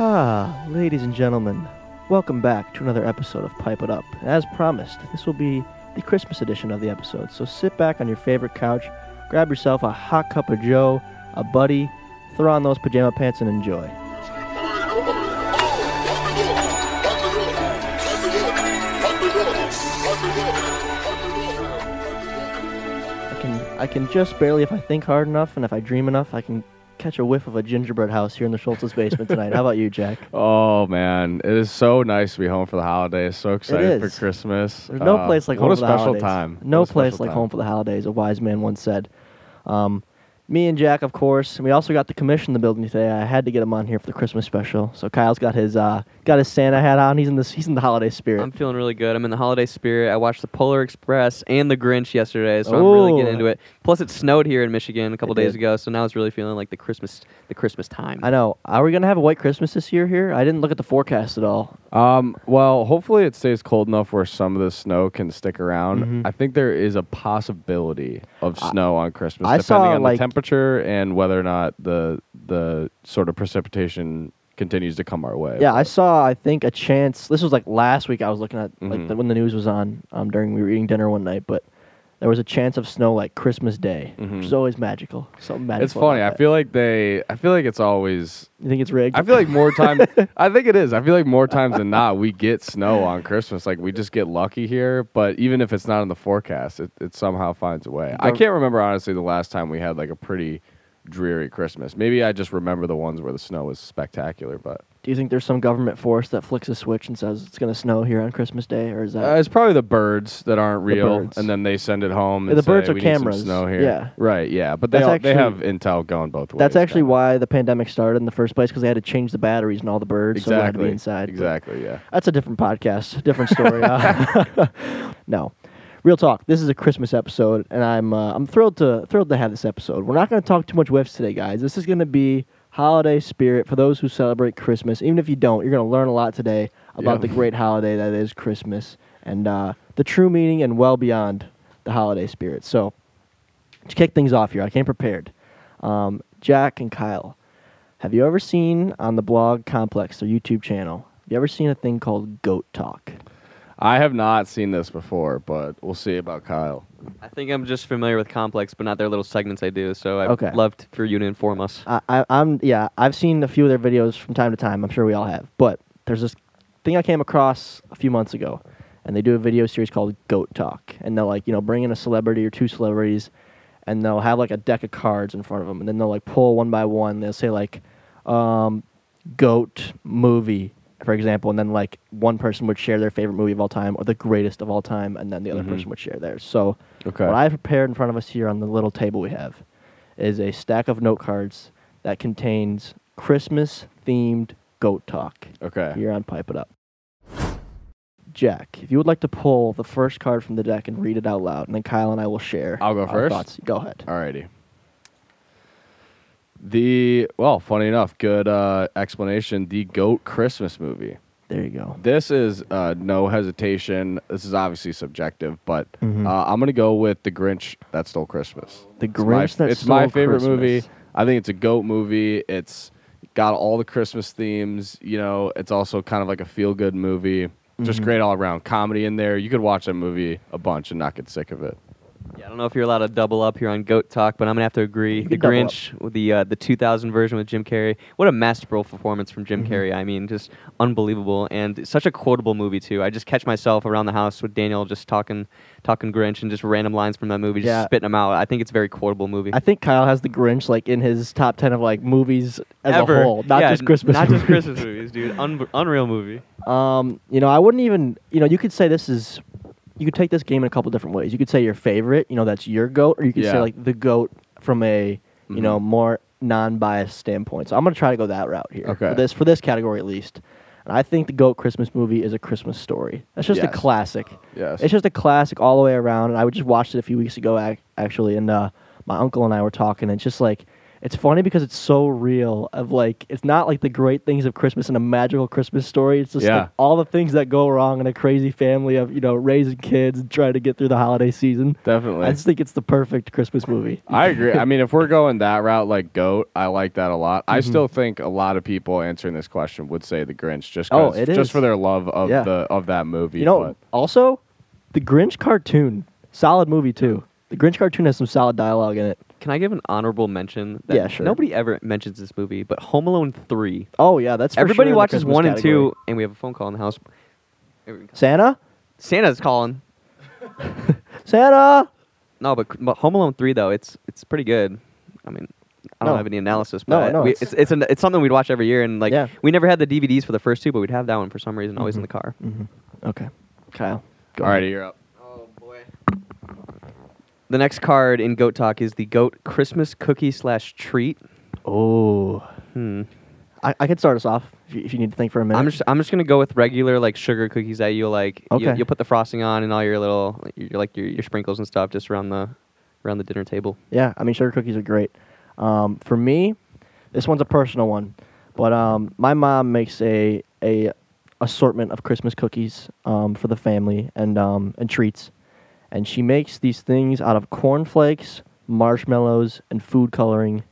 Ah, ladies and gentlemen, welcome back to another episode of Pipe It Up. As promised, this will be the Christmas edition of the episode, so sit back on your favorite couch, grab yourself a hot cup of Joe, a buddy, throw on those pajama pants, and enjoy. I can, I can just barely, if I think hard enough and if I dream enough, I can catch a whiff of a gingerbread house here in the Schultz's basement tonight. How about you, Jack? Oh man, it is so nice to be home for the holidays. So excited for. Christmas. There's no Uh, place like what home a for the special holidays. time. No What place special like time. home for the holidays. A wise man once said. Um, me and Jack, of course, and we also got the commission in the building today. I had to get him on here for the Christmas special. So Kyle's got his uh, got his Santa hat on. He's in the he's in the holiday spirit. I'm feeling really good. I'm in the holiday spirit. I watched the Polar Express and the Grinch yesterday, so I'm really getting into it. Plus, it snowed here in Michigan a couple It days did. ago, so now it's really feeling like the Christmas the Christmas time. I know. Are we gonna have a white Christmas this year? Here, I didn't look at the forecast at all. Um, well, hopefully it stays cold enough where some of the snow can stick around. Mhm. I think there is a possibility of I- snow on Christmas, I depending saw, on like- the temperature and whether or not the the sort of precipitation continues to come our way. Yeah, I saw. I think a chance. This was like last week. I was looking at like Mhm. the, when the news was on um, during we were eating dinner one night, but there was a chance of snow like Christmas Day, which Mhm. is always magical. Something magical. It's funny. about I feel like they. I feel like it's always. You think it's rigged? I feel like more time. I think it is. I feel like more times than not, we get snow on Christmas. Like we just get lucky here. But even if it's not in the forecast, it, it somehow finds a way. I can't remember honestly the last time we had like a pretty dreary Christmas. Maybe I just remember the ones where the snow was spectacular. But Do you think there's some government force that flicks a switch and says it's going to snow here on Christmas Day, or is that? uh, it's probably the birds that aren't The real, birds. and then they send it home. Yeah, And the birds are "We need some cameras. Snow here. Yeah. Right. Yeah. But they That's all, they have actually- intel going both ways. that's actually kinda. why the pandemic started in the first place because they had to change the batteries and all the birds, so they had to Exactly. be inside. but Exactly. Yeah. That's a different podcast, different story. Uh, no, real talk. This is a Christmas episode, and I'm uh, I'm thrilled to thrilled to have this episode. We're not going to talk too much whiffs today, guys. This is going to be holiday spirit for those who celebrate Christmas. Even if you don't, you're going to learn a lot today about Yeah. the great holiday that is Christmas and uh, the true meaning and well beyond the holiday spirit. So, to kick things off here, I came prepared. Um, Jack and Kyle, have you ever seen on the blog Complex, their YouTube channel? Have you ever seen a thing called Goat Talk? I have not seen this before, but we'll see about Kyle. I think I'm just familiar with Complex, but not their little segments I do. So I'd Okay. love t- for you to inform us. I, I, I'm yeah, I've seen a few of their videos from time to time. I'm sure we all have. But there's this thing I came across a few months ago, and they do a video series called Goat Talk, and they'll like you know bring in a celebrity or two celebrities, and they'll have like a deck of cards in front of them, and then they'll like pull one by one. They'll say like, um, Goat movie, for example, and then like one person would share their favorite movie of all time or the greatest of all time, and then the other Mhm. person would share theirs. So Okay. what I prepared in front of us here on the little table we have is a stack of note cards that contains Christmas themed goat talk okay. here on Pipe It Up. Jack, if you would like to pull the first card from the deck and read it out loud, and then Kyle and I will share. I'll go our first? Thoughts. Go ahead. Alrighty. The well, funny enough, good uh, explanation. The Goat Christmas movie. There you go. This is uh, no hesitation. This is obviously subjective, but Mhm. uh, I'm gonna go with the Grinch that stole Christmas. The It's my- Grinch that it's my Stole favorite movie. I think it's a goat movie. It's got all the Christmas themes. You know, it's also kind of like a feel good movie. Just Mhm. great all around. Comedy in there. You could watch that movie a bunch and not get sick of it. Yeah, I don't know if you're allowed to double up here on Goat Talk, but I'm gonna have to agree. The double Grinch, with the uh, the 2000 version with Jim Carrey. What a masterful performance from Jim Mhm. Carrey. I mean, just unbelievable and such a quotable movie too. I just catch myself around the house with Daniel just talking talking Grinch and just random lines from that movie, just Yeah. spitting them out. I think it's a very quotable movie. I think Kyle has the Grinch like in his top ten of like movies as Ever. a whole, not Yeah, just Christmas. Not just movies. Christmas movies, dude. Un- unreal movie. Um, you know, I wouldn't even. You know, you could say this is. You could take this game in a couple different ways. You could say your favorite. You know, that's your goat, or you could say Yeah. like the goat from a you know Mhm. more non-biased standpoint. So I'm gonna try to go that route here Okay. for this for this category at least. And I think the goat Christmas movie is a Christmas story. That's just a classic. Yes. It's just a classic all the way around. And I would just watched it a few weeks ago, ac- actually, and uh, my uncle and I were talking. And it's just like it's funny because it's so real. Of like, it's not like the great things of Christmas and a magical Christmas story. It's just Yeah. like all the things that go wrong in a crazy family of you know raising kids and trying to get through the holiday season. Definitely. I just think it's the perfect Christmas movie. I agree. I mean, if we're going that route, like goat, I like that a lot. I Mm-hmm. still think a lot of people answering this question would say the Grinch, just Oh, it just is. for their love of Yeah. the of that movie. You know, but- also the Grinch cartoon, solid movie too. The Grinch cartoon has some solid dialogue in it. Can I give an honorable mention? That Yeah, sure. Nobody ever mentions this movie, but Home Alone 3. Oh yeah, that's for Everybody sure in the watches Christmas 1 and 2, and we have a phone call in the house. Here. Santa, Santa's calling. Santa. No, but, but Home Alone 3, though, it's it's pretty good. I mean, I don't No. have any analysis, but no, we, it's- it's it's, an, it's something we'd watch every year. And like, Yeah. we never had the DVDs for the first two, but we'd have that one for some reason, always in the mm-hmm. car. Mm-hmm. Okay, Kyle. Go all right, ahead. you're up. The next card in Goat Talk is the Goat Christmas cookie slash treat. Oh, Hmm. I, I can start us off if you, if you need to think for a minute. I'm just I'm just gonna go with regular like sugar cookies that you like. You, Okay. you'll put the frosting on and all your little your like your, your sprinkles and stuff just around the around the dinner table. Yeah, I mean sugar cookies are great. Um, for me, this one's a personal one, but um, my mom makes a a assortment of Christmas cookies um, for the family and um, and treats, and she makes these things out of cornflakes, marshmallows, and food coloring.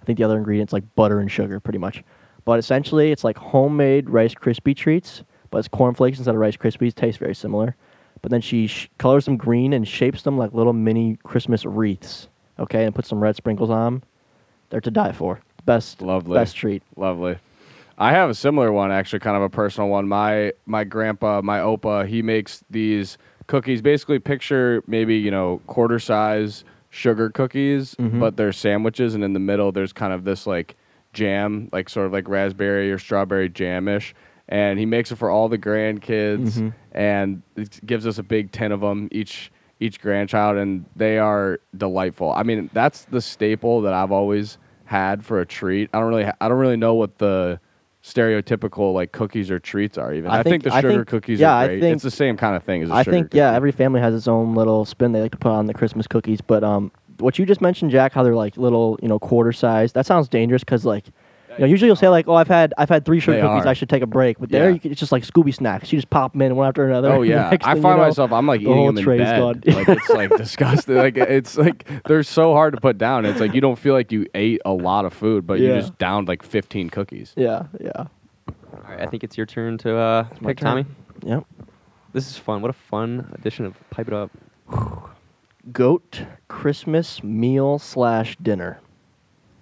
I think the other ingredients like butter and sugar, pretty much. But essentially, it's like homemade Rice Krispie treats, but it's cornflakes instead of Rice Krispies. Taste very similar. But then she sh- colors them green and shapes them like little mini Christmas wreaths. Okay, and puts some red sprinkles on them. They're to die for. Best, Lovely. best treat. Lovely. I have a similar one, actually, kind of a personal one. My my grandpa, my opa, he makes these cookies. Basically, picture maybe you know quarter size sugar cookies, Mhm. but they're sandwiches, and in the middle there's kind of this like jam, like sort of like raspberry or strawberry jamish. And he makes it for all the grandkids, Mhm. and it gives us a big ten of them each each grandchild, and they are delightful. I mean, that's the staple that I've always had for a treat. I don't really, ha- I don't really know what the stereotypical like cookies or treats are. Even I I, think, think- the sugar think- cookies yeah, I are great. think- it's the same kind of thing as a I think yeah, every family has its own little spin they like to put on the Christmas cookies. But um, what you just mentioned, Jack, how they're like little, you know, quarter size. That sounds dangerous because like, you know, usually you'll say like, oh, I've had I've had three sugar They cookies, are. I should take a break. But there, Yeah. you can, it's just like Scooby snacks. You just pop them in one after another. Oh and the yeah, next I thing find you know- myself I'm like the eating whole them in tray's bed. gone. like it's like disgusting. Like it's like they're so hard to put down. It's like you don't feel like you ate a lot of food, but you Yeah. just downed like 15 cookies. Yeah, yeah, All right, I think it's your turn to uh, my pick turn. Tommy. yep. This is fun. What a fun edition of Pipe It Up. Goat Christmas meal slash dinner.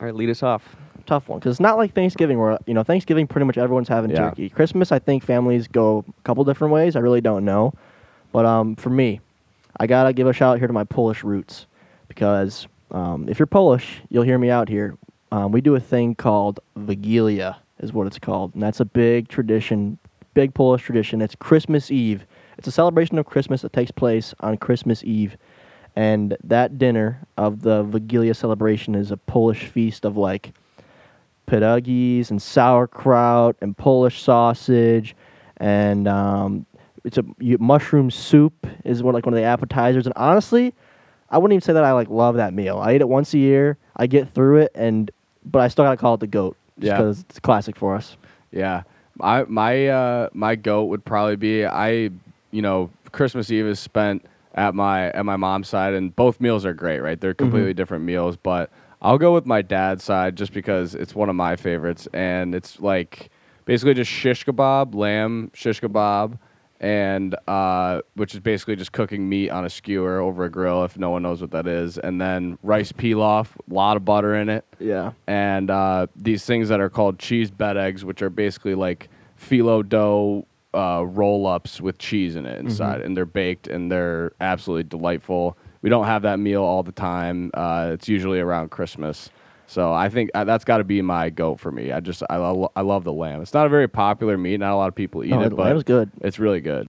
All right, lead us off. Tough one because it's not like Thanksgiving where you know Thanksgiving pretty much everyone's having Yeah. turkey. Christmas I think families go a couple different ways. I really don't know, but um, for me, I gotta give a shout out here to my Polish roots because um, if you're Polish, you'll hear me out here. Um, we do a thing called Wigilia, is what it's called, and that's a big tradition, big Polish tradition. It's Christmas Eve. It's a celebration of Christmas that takes place on Christmas Eve. And that dinner of the Wigilia celebration is a Polish feast of like pierogies and sauerkraut and Polish sausage, and um, it's a you, mushroom soup is one like one of the appetizers. And honestly, I wouldn't even say that I like love that meal. I eat it once a year. I get through it, and but I still gotta call it the goat just Yeah. because it's a classic for us. Yeah, I my uh, my goat would probably be I. You know, Christmas Eve is spent at my at my mom's side, and both meals are great. Right, they're completely different meals, but I'll go with my dad's side just because it's one of my favorites, and it's like basically just shish kebab, lamb shish kebab, and uh, which is basically just cooking meat on a skewer over a grill. If no one knows what that is, and then rice pilaf, a lot of butter in it Yeah. and uh, these things that are called cheese bed eggs, which are basically like phyllo dough uh, roll ups with cheese in it inside, and they're baked and they're absolutely delightful. We don't have that meal all the time. Uh, it's usually around Christmas. So I think uh, that's got to be my goat for me. I just I, lo- I love the lamb. It's not a very popular meat. Not a lot of people eat No, it, the but lamb's good. it's really good.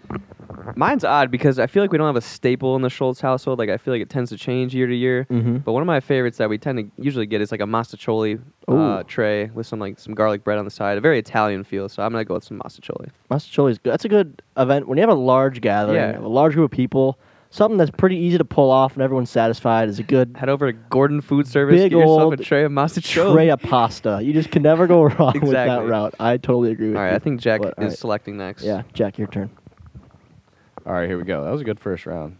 Mine's odd because I feel like we don't have a staple in the Schultz household. Like I feel like it tends to change year to year. Mm-hmm. But one of my favorites that we tend to usually get is like a mostaccioli uh, Ooh. tray with some like some garlic bread on the side. A very Italian feel. So I'm gonna go with some mostaccioli. Mostaccioli is good. That's a good event when you have a large gathering, Yeah. a large group of people. Something that's pretty easy to pull off and everyone's satisfied is a good Head over to Gordon Food Service. Big get yourself old a tray of mostaccioli. tray of pasta. You just can never go wrong with that route. I totally agree with All you. right, I think Jack But, is all right. selecting next. Yeah, Jack, your turn. All right, here we go. That was a good first round.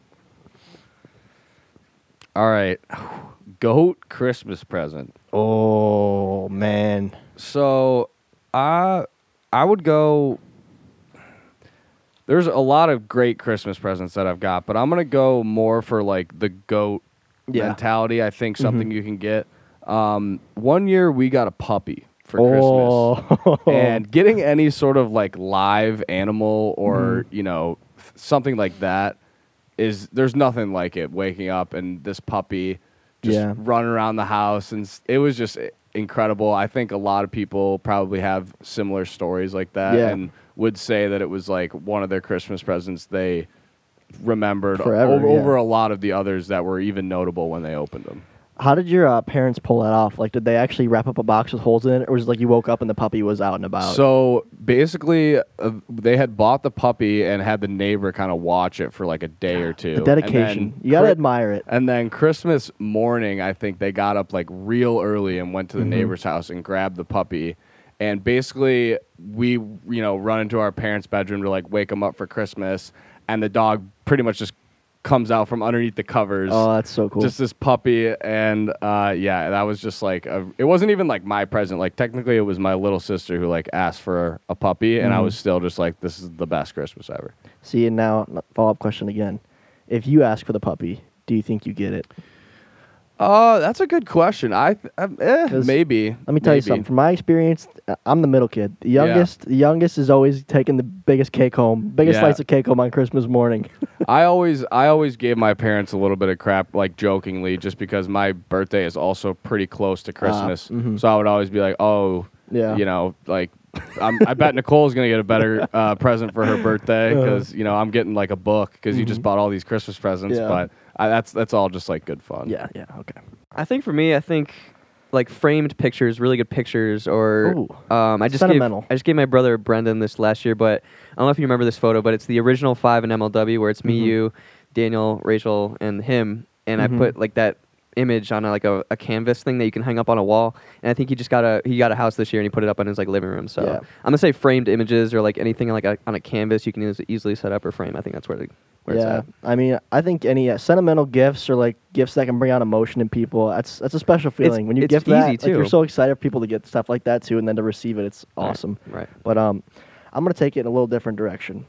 All right, goat Christmas present. Oh man. So, I I would go. There's a lot of great Christmas presents that I've got, but I'm gonna go more for like the goat Yeah. mentality. I think something Mhm. you can get. Um, one year we got a puppy for Christmas. oh. and getting any sort of like live animal or Mm-hmm. you know th- something like that is there's nothing like it waking up and this puppy just Yeah. running around the house and s- it was just i- incredible i think a lot of people probably have similar stories like that Yeah. and would say that it was like one of their christmas presents they remembered Forever, over, yeah. over a lot of the others that were even notable when they opened them How did your uh, parents pull that off? Like, did they actually wrap up a box with holes in it, or was it like you woke up and the puppy was out and about? So basically, uh, they had bought the puppy and had the neighbor kind of watch it for like a day or two. the dedication. Then You gotta Chri- admire it. And then Christmas morning, I think they got up like real early and went to the Mhm. neighbor's house and grabbed the puppy. And basically, we you know run into our parents' bedroom to like wake them up for Christmas, and the dog pretty much just comes out from underneath the covers Oh, that's so cool. just this puppy and uh yeah that was just like a, it wasn't even like my present like technically it was my little sister who like asked for a puppy and i Mhm. was still just like this is the best christmas ever See, and now follow up question again. If you ask for the puppy, do you think you get it? Oh that's a good question i um, eh, 'Cause maybe Let me tell you something. From my experience, uh, I'm the middle kid. The Yeah. youngest, the youngest is always taking the biggest cake home, biggest Yeah. slice of cake home on Christmas morning. i always i always gave my parents a little bit of crap like jokingly just because my birthday is also pretty close to christmas mhm. so i would always be like oh Yeah. you know like I'm, I bet Nicole's gonna get a better uh, present for her birthday Uh-huh. because you know I'm getting like a book because you just Mhm. bought all these Christmas presents. Yeah. But I, that's that's all just like good fun. yeah, yeah, okay. I think for me, I think like framed pictures, really good pictures, or Ooh. um, I just gave I just gave my brother Brendan this last year, but I don't know if you remember this photo, but it's the original five in MLW where it's me, Mhm. you, Daniel, Rachel, and him, and Mhm. I put like that image on a, like a, a canvas thing that you can hang up on a wall, and I think he just got a he got a house this year and he put it up in his like living room. So Yeah. I'm gonna say framed images or like anything like a, on a canvas you can eas- easily set up or frame. I think that's where the, where yeah, it's at. I mean, I think any uh, sentimental gifts or like gifts that can bring out emotion in people. That's that's a special feeling when you it's gift easy, that. Like, you're so excited for people to get stuff like that too, and then to receive it, it's Right, awesome. Right. But um, I'm gonna take it in a little different direction.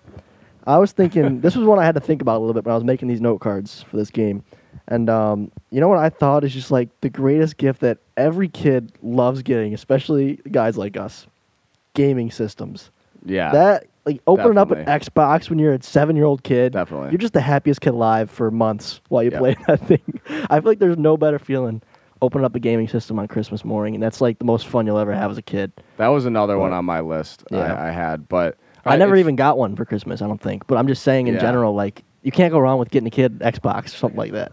I was thinking this was one I had to think about a little bit when I was making these note cards for this game, and um, you know what I thought is just like the greatest gift that every kid loves getting, especially guys like us, gaming systems. Yeah. That like opening up an Xbox when you're a seven year old kid. Definitely. You're just the happiest kid alive for months while you Yep. play that thing. I feel like there's no better feeling opening up a gaming system on Christmas morning, and that's like the most fun you'll ever have as a kid. that was another one on my list. Yeah. I, I had, but I never even got one for Christmas, I don't think. But I'm just saying in Yeah. general, like you can't go wrong with getting a kid Xbox or something like that.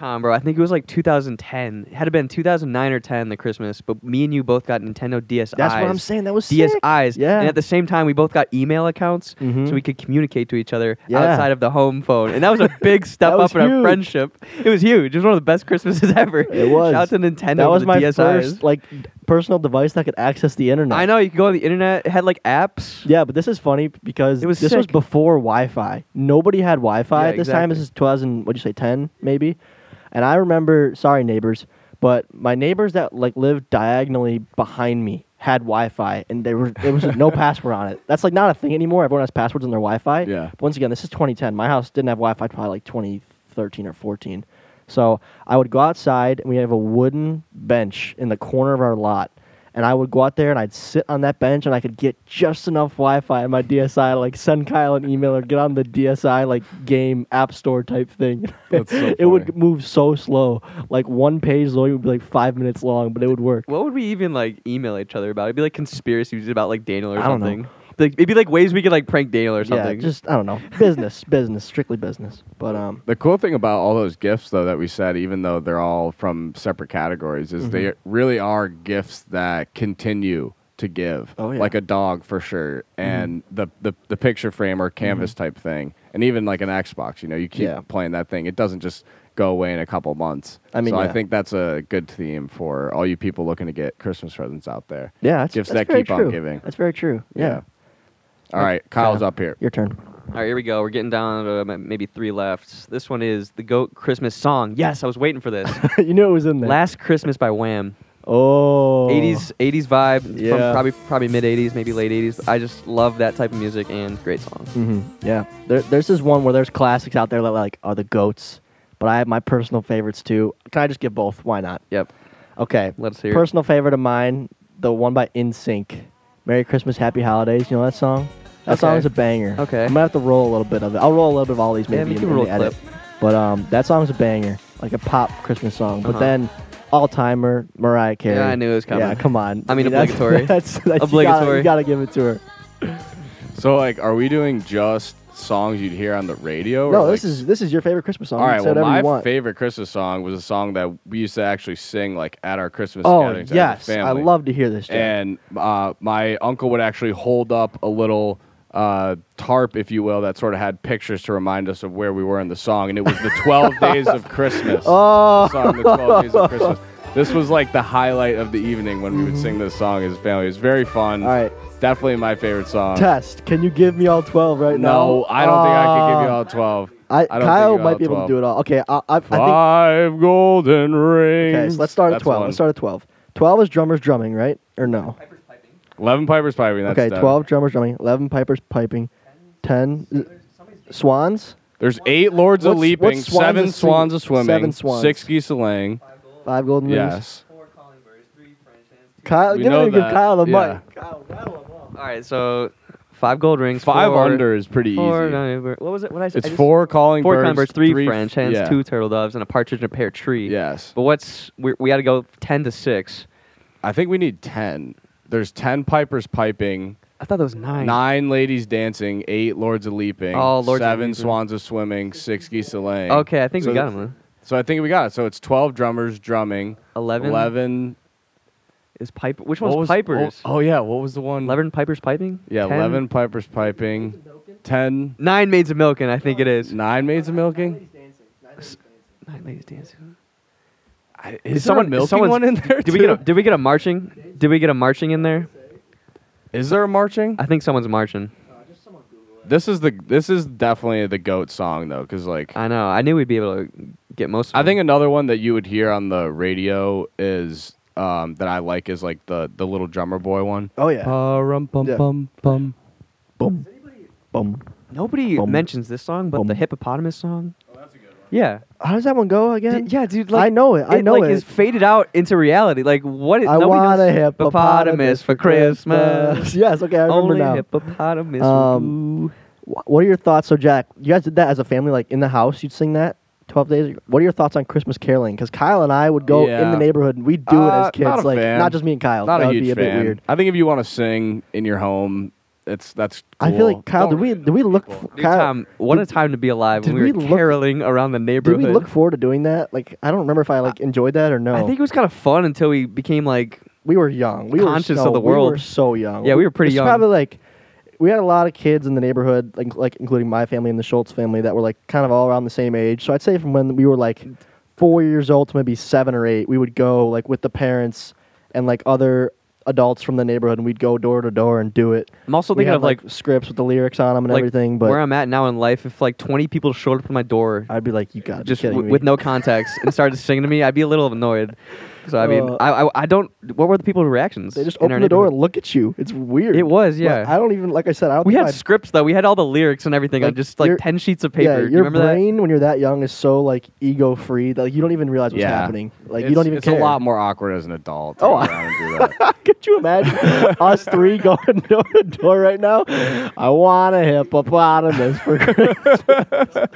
Bro, I think it was like 2010. It had to been 2009 or 10, the Christmas. But me and you both got Nintendo DSi's. That's what I'm saying. That was sick. DSi's. Yeah. And at the same time, we both got email accounts, Mhm. so we could communicate to each other Yeah. outside of the home phone. And that was a big step up in our friendship. It was huge. It was one of the best Christmases ever. It was. Shout out to Nintendo. that was my DSi's. first like personal device that could access the internet. I know you could go on the internet. It had like apps. Yeah, but this is funny because It was this was before Wi-Fi. Nobody had Wi-Fi Yeah, at this time. This exactly. is 2000. What'd you say? 10 maybe. And I remember. Sorry, neighbors, but my neighbors that like lived diagonally behind me had Wi-Fi, and there was there was no password on it. That's like not a thing anymore. Everyone has passwords on their Wi-Fi. Yeah. But once again, this is 2010. My house didn't have Wi-Fi probably like 2013 or 14. So I would go outside, and we have a wooden bench in the corner of our lot. And I would go out there and I'd sit on that bench and I could get just enough Wi-Fi on my DSi, to, like send Kyle an email or get on the DSi like game app store type thing. That's so it would move so slow. Like one page loading would be like five minutes long, but it would work. What would we even like email each other about? It'd be like conspiracies about like Daniel or I don't know. Something. Like it'd be like ways we could like prank Daniel or something. Yeah, something. just I don't know, business, business, strictly business. But um, The cool thing about all those gifts, though, that we said, even though they're all from separate categories, is Mm-hmm. they really are gifts that continue to give. Oh, yeah. Like a dog for sure, and the, the the picture frame or canvas type thing, and even like an Xbox. You know, you keep Yeah. playing that thing. It doesn't just go away in a couple months. I mean, so yeah. I think that's a good theme for all you people looking to get Christmas presents out there. Yeah, that's, Gifts that's that very keep on true. giving. That's very true. Yeah. All right, Kyle's up here. Your turn. All right, here we go. We're getting down to uh, maybe three left. This one is the Goat Christmas song. Yes, I was waiting for this. you knew it was in there. Last Christmas by Wham. oh. 80s 80s vibe Yeah. from probably probably mid 80s, maybe late 80s. I just love that type of music and great song. hmm Yeah. There, there's this one where there's classics out there that like are the goats, but I have my personal favorites too. Can I just give both? Why not? Yep. Okay. Let's hear it. Personal favorite of mine, the one by NSYNC. Merry Christmas, Happy Holidays. You know that song? That song Okay. is a banger. Okay. I'm gonna have to roll a little bit of it. I'll roll a little bit of all these Yeah, maybe we in, can in roll the a edit. But um, that song's a banger, like a pop Christmas song. But Uh-huh. then all timer Mariah Carey. Yeah, I knew it was coming. Yeah, come on. I mean, that's- obligatory. That's, that's, You gotta, Obligatory. you gotta give it to her. So, like, are we doing just songs you'd hear on the radio? or, No, like- this is this is your favorite Christmas song. All You right. can say Well, whatever my you want. favorite Christmas song was a song that we used to actually sing like at our Christmas Oh gatherings yes, as a I family. love to hear this. Jack. And uh, my uncle would actually hold up a little uh, tarp, if you will, that sort of had pictures to remind us of where we were in the song, and it was the Twelve Days of Christmas. Oh. the song, the Twelve Days of Christmas. This was like the highlight of the evening when we would sing this song as a family. It was very fun. All right, Definitely my favorite song. test. Can you give me all twelve right now? no, I don't think I can give you Ah. all twelve. I, I Kyle might be able to do it all. Okay, I, I, I think. Five golden rings. Okay, so let's start at That's twelve. one. Let's start at twelve. Twelve is drummers drumming, right? Or no? Eleven pipers piping. That's okay, seven. twelve drummers drumming. Eleven pipers piping. Ten uh, swans. There's eight lords a What's- leaping, swans seven a swing- swans a swimming, seven swans. six geese a laying. Five golden rings. Yes. Kyle, We give, know me, give that, Kyle the yeah. mic. Kyle, rattle them. All right, so five gold rings, Five four, under is pretty four, easy. no, what was it? What did I say? It's I just- four calling four birds, calling birds, three, f- French hens, yeah. two turtle doves, and a partridge in a pear tree. Yes. But what's we we got to go ten to six. I think we need ten. There's ten pipers piping, I thought that was nine. nine ladies dancing, eight lords a leaping, Oh, lords a seven leaping. swans a swimming, six geese a laying. Okay, I think So we got th- him. So I think we got it. So it's twelve drummers drumming. Eleven. Eleven. is piper. Which what one's was- pipers? Oh, oh yeah, what was the one? Eleven pipers piping. Yeah, 10? eleven pipers piping. Ten. Nine maids of milking. I think it is. Nine maids of milking. Nine ladies dancing. I- Is Is someone- someone milking one in there? Did we get a too? Did we get a marching? Did we get a marching in there? Is there a marching? I think someone's marching. This is the this is definitely the goat song though, because like I know. I knew we'd be able to get most. Of I think another one that you would hear on the radio is um, that I like is like the the little drummer boy one. Oh yeah. Ba-rum, bum, Yeah. bum, bum. Boom. Boom. nobody Bum. mentions this song, but the hippopotamus song. Oh, that's a good one. Yeah. How does that one go again? D- yeah, dude. Like, I know it. I know it like it. is faded out into reality. Like what? I want a hippopotamus for Christmas. yes. Okay, I remember Only now. hippopotamus. Um, What are your thoughts? So, Jack, you guys did that as a family, like in the house. You'd sing that twelve days. What are your thoughts on Christmas caroling? Because Kyle and I would go in the neighborhood and we'd do it Uh, as kids. not a like fan. not just me and Kyle. Not that a would huge be a fan. bit weird. I think if you want to sing in your home, it's that's. I feel like. Kyle. Don't Did we really did we look? people. f- Dude, Kyle, Tom, what a time to be alive when did we we were look- caroling around the Did neighborhood. we look forward to doing that? Like I don't remember if I like enjoyed that or no. I think it was kind of fun until we became like we were young. We conscious were of the world. We were so young. Yeah, we were pretty It's young. Probably like we had a lot of kids in the neighborhood, like like including my family and the Schultz family, that were like kind of all around the same age. So I'd say from when we were like four years old to maybe seven or eight, we would go like with the parents and like other adults from the neighborhood, and we'd go door to door and do it. I'm also we thinking had of like, scripts with the lyrics on them and like everything. But where I'm at now in life. If like 20 people showed up at my door I'd be like, you got just kidding w- me. with no context and started singing to me, I'd be a little annoyed. So I mean, Uh, I, I I don't. What were the people's reactions? They just in our open the door and look at you. It's weird. It was, But yeah. I don't even like I said. I don't we think had my- scripts though. We had all the lyrics and everything on Like, just like 10 sheets of paper. Yeah, Do you your remember that? brain when you're that young is so like ego free that like, you don't even realize what's Yeah. happening. Like it's, you don't even It's care. a lot more awkward as an adult. Oh, I- around and do that. Could you imagine us three going door to door right now? I want a hippopotamus for Christmas.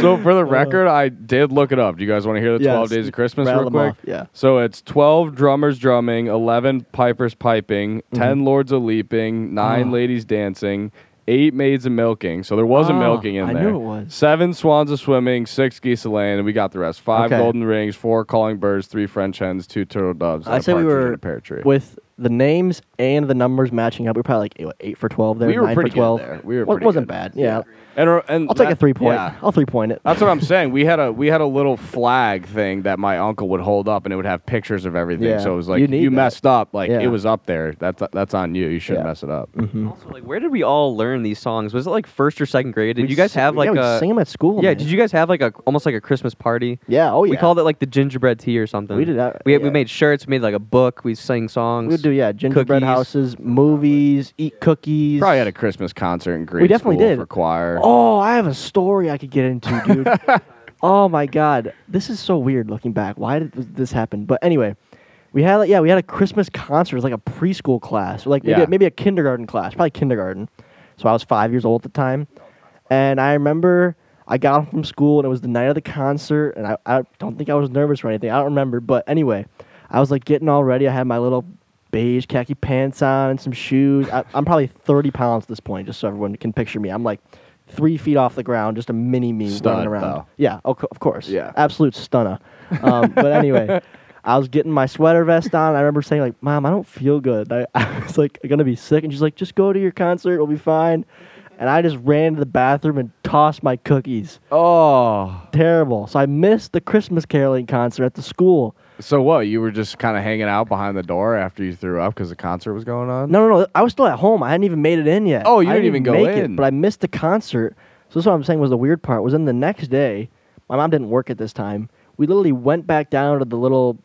So for the uh, record, I did look it up. Do you guys want to hear the Yes. 12 Days of Christmas Rattle real quick? off, yeah. So it's 12 drummers drumming, 11 pipers piping, mm-hmm. 10 lords a leaping, 9 Mm-hmm. Oh. ladies dancing, 8 maids a milking. So there was a Oh, milking in I there. knew it was. 7 swans a swimming, 6 geese a laying, and we got the rest. 5 Okay. golden rings, 4 calling birds, 3 French hens, 2 turtle doves, I I said we were a pear tree. with the names and the numbers matching up. We were probably like what, eight for twelve there. We were nine pretty for good twelve. there. We were Wa- pretty wasn't good. bad. Yeah. And, uh, and I'll take a that- three point. yeah. I'll three point it. That's what I'm saying. We had a we had a little flag thing that my uncle would hold up, and it would have pictures of everything. Yeah. So it was like You you, need that. messed up. Like Yeah. it was up there. That's that's on you. You shouldn't Yeah. mess it up. Mhm. Also, like, where did we all learn these songs? Was it like first or second grade? Did We'd you guys si- have like yeah, we'd a sing 'em at school? yeah? man. Did you guys have like a almost like a Christmas party? Yeah. Oh yeah. We called it like the gingerbread tea or something. We did that, We, we yeah. made shirts. We made like a book. We sang songs. We would do yeah, gingerbread cookies. Houses, movies, eat cookies. Probably had a Christmas concert in grade definitely school did. for choir. Oh, I have a story I could get into, dude. oh my god, this is so weird looking back. Why did this happen? But anyway, we had like, yeah, we had a Christmas concert. It was like a preschool class, or like maybe Yeah. a, maybe a kindergarten class, probably kindergarten. So I was five years old at the time, and I remember I got home from school and it was the night of the concert, and I, I don't think I was nervous or anything. I don't remember, but anyway, I was like getting all ready. I had my little beige khaki pants on and some shoes. I, I'm probably 30 pounds at this point, just so everyone can picture me. I'm like three feet off the ground, just a mini me running around. though. Yeah, of co- of course. Yeah. absolute stunner. Um, but anyway, I was getting my sweater vest on. I remember saying like, "Mom, I don't feel good. I, I was like gonna be sick," and she's like, "Just go to your concert. It'll be fine." And I just ran to the bathroom and tossed my cookies. Oh. Terrible. So I missed the Christmas caroling concert at the school. So what? You were just kind of hanging out behind the door after you threw up because the concert was going on? No, no, no. I was still at home. I hadn't even made it in yet. Oh, you I didn't even go make in. It, but I missed the concert. So this is what I'm saying was the weird part. Was then the next day, my mom didn't work at this time. We literally went back down to the little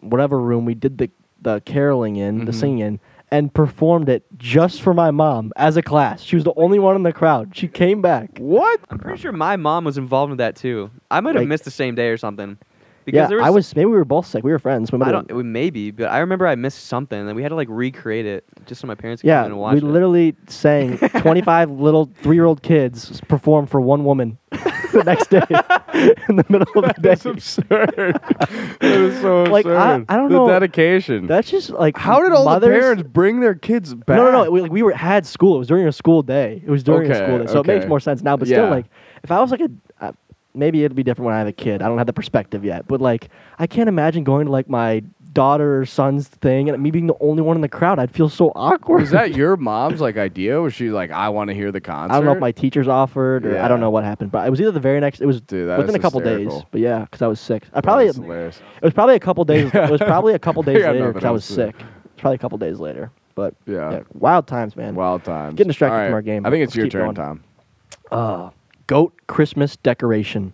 whatever room we did the the caroling in, the Mhm. singing in, and performed it just for my mom as a class. She was the only one in the crowd. She came back. What? I'm pretty sure my mom was involved in that too. I might have Like- missed the same day or something. Because yeah, there was, I was. Maybe we were both sick. We were friends. We I don't. Maybe, but I remember I missed something, and we had to like recreate it just so my parents could Yeah, in and watch it. we it. literally sang 25 little three-year-old kids perform for one woman the next day in the middle of the day. That's absurd. that is so Like, I- absurd. I don't the know. dedication. That's just like How did all mothers, the parents bring their kids back? No, no, no. We, like, we were had school. It was during a school day. It was during a school day, so it makes more sense now. But still, like, if I was like a, uh, maybe it'll be different when I have a kid. I don't have the perspective yet, but like, I can't imagine going to like my daughter or son's thing and me being the only one in the crowd. I'd feel so awkward. Was that your mom's like idea? Was she like, I want to hear the concert? I don't know if my teachers offered or I don't know what happened, but it was either the very next. It was Dude, within a couple days. But yeah, because I was sick. I probably it was probably a couple days. It was probably a couple days later because I was else to do. sick. It's probably a couple days later. But Yeah. yeah, wild times, man. Wild times. Getting distracted right. from our game. I think it's Let's your turn, going. Tom. Uh, goat Christmas decoration.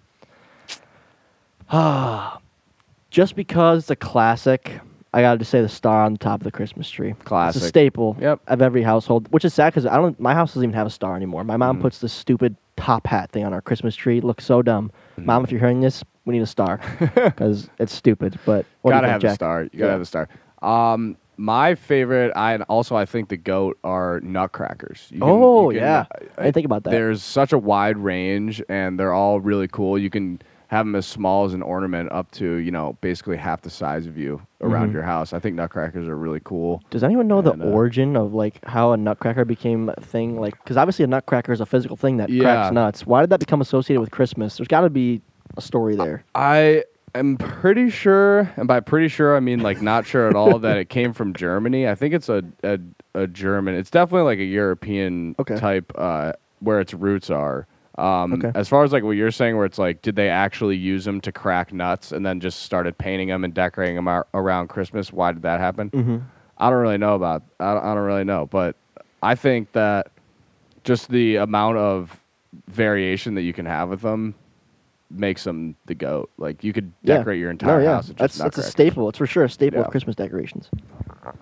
Ah, just because it's a classic, I got to say the star on the top of the Christmas tree. Classic. It's a staple Yep. of every household, which is sad because I don't. My house doesn't even have a star anymore. My mom Mhm. puts this stupid top hat thing on our Christmas tree. It looks so dumb. Mm-hmm. Mom, if you're hearing this, we need a star because it's stupid. But what do gotta you have think, the Jack? star. You gotta Yeah. have a star. Um, my favorite, I and also I think the goat are nutcrackers. You can- Oh you can- yeah, I didn't think about that. There's such a wide range, and they're all really cool. You can have them as small as an ornament up to you know basically half the size of you around Mhm. your house. I think nutcrackers are really cool. Does anyone know the And, uh, origin of like how a nutcracker became a thing? Like, because obviously a nutcracker is a physical thing that Yeah. cracks nuts. Why did that become associated with Christmas? There's got to be a story there. I am pretty sure, and by pretty sure I mean like not sure at all, that it came from Germany. I think it's a a, a German. It's definitely like a European Okay. type uh, where its roots are. Um, Okay. As far as like what you're saying, where it's like, did they actually use them to crack nuts and then just started painting them and decorating them ar- around Christmas? Why did that happen? Mm-hmm. I don't really know about. I don't, I don't really know, but I think that just the amount of variation that you can have with them makes them the goat. Like you could Yeah. decorate your entire no, yeah, house. with that's just that's a nutcrackers. staple. It's for sure a staple Yeah. of Christmas decorations.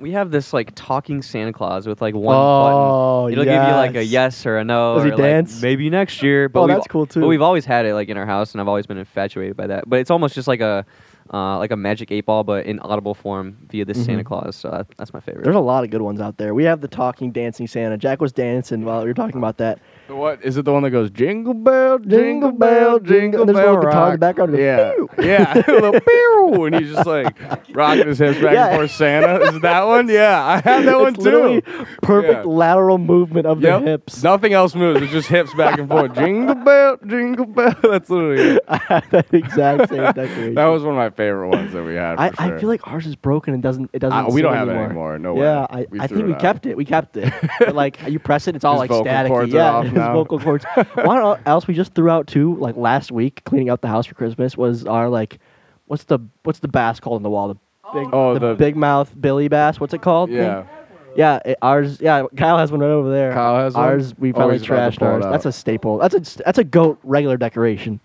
We have this like talking Santa Claus with like one Oh, button. It'll give you like a yes. yes or a no. Does he or, like, dance? maybe next year. But Oh, we've- that's cool, too. But we've always had it like in our house, and I've always been infatuated by that. But it's almost just like a uh, like a magic eight ball, but in audible form via this Santa Mhm. Claus. So that, that's my favorite. There's a lot of good ones out there. We have the talking, dancing Santa. Jack was dancing while we were talking about that. What is it? The one that goes jingle bell, jingle bell, jingle and there's bell guitar in the rock." background. Yeah, goes, "Pew." yeah, a little pew, and he's just like rocking his hips back Yeah. and forth. Santa is that one? Yeah, I have that one It's literally too. perfect Yeah. lateral movement of Yep. the hips. Nothing else moves. It's just hips back and forth. jingle bell, jingle bell. That's literally it. I that exact same decoration. That was one of my favorite ones that we had. I, for I sure. feel like ours is broken and doesn't it doesn't. Uh, we don't have it anymore. anymore. No way. yeah, I, I think we out. kept it. We kept it. but like you press it, it's all His like static. Yeah, off his now. vocal cords. One else we just threw out too, like last week, cleaning out the house for Christmas was our like, what's the what's the bass called on the wall? The big, Oh, the, the- big mouth Billy bass. What's it called? Yeah. thing? Yeah, it, ours. Yeah, Kyle has one right over there. Kyle has one? ours. We Oh, finally he's about to trashed ours. That's a staple. That's a that's a goat regular decoration.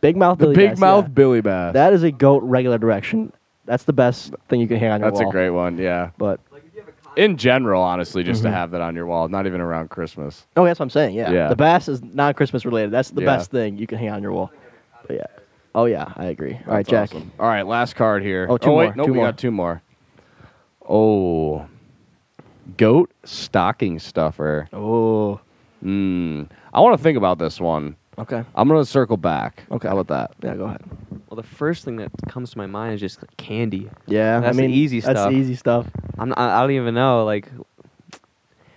Big mouth The Billy big bass, Big mouth yeah. Billy Bass. That is a goat regular direction. That's the best thing you can hang on your That's a great one. Yeah. But In general, honestly, just Mhm. to have that on your wall, not even around Christmas. oh, that's what I'm saying. Yeah, Yeah. the bass is non-Christmas related. That's the Yeah. best thing you can hang on your wall. But yeah. Oh yeah, I agree. All right, Jack. awesome. All right, last card here. Oh, two wait, more, Nope, two we more. got two more. Oh, goat stocking stuffer. Oh, Hmm. I want to think about this one. Okay. I'm gonna circle back. Okay. How about that? Yeah, go ahead. Well, the first thing that comes to my mind is just like, candy. Yeah, That's I the mean, easy That's stuff. the easy stuff. I'm not, I don't even know. Like,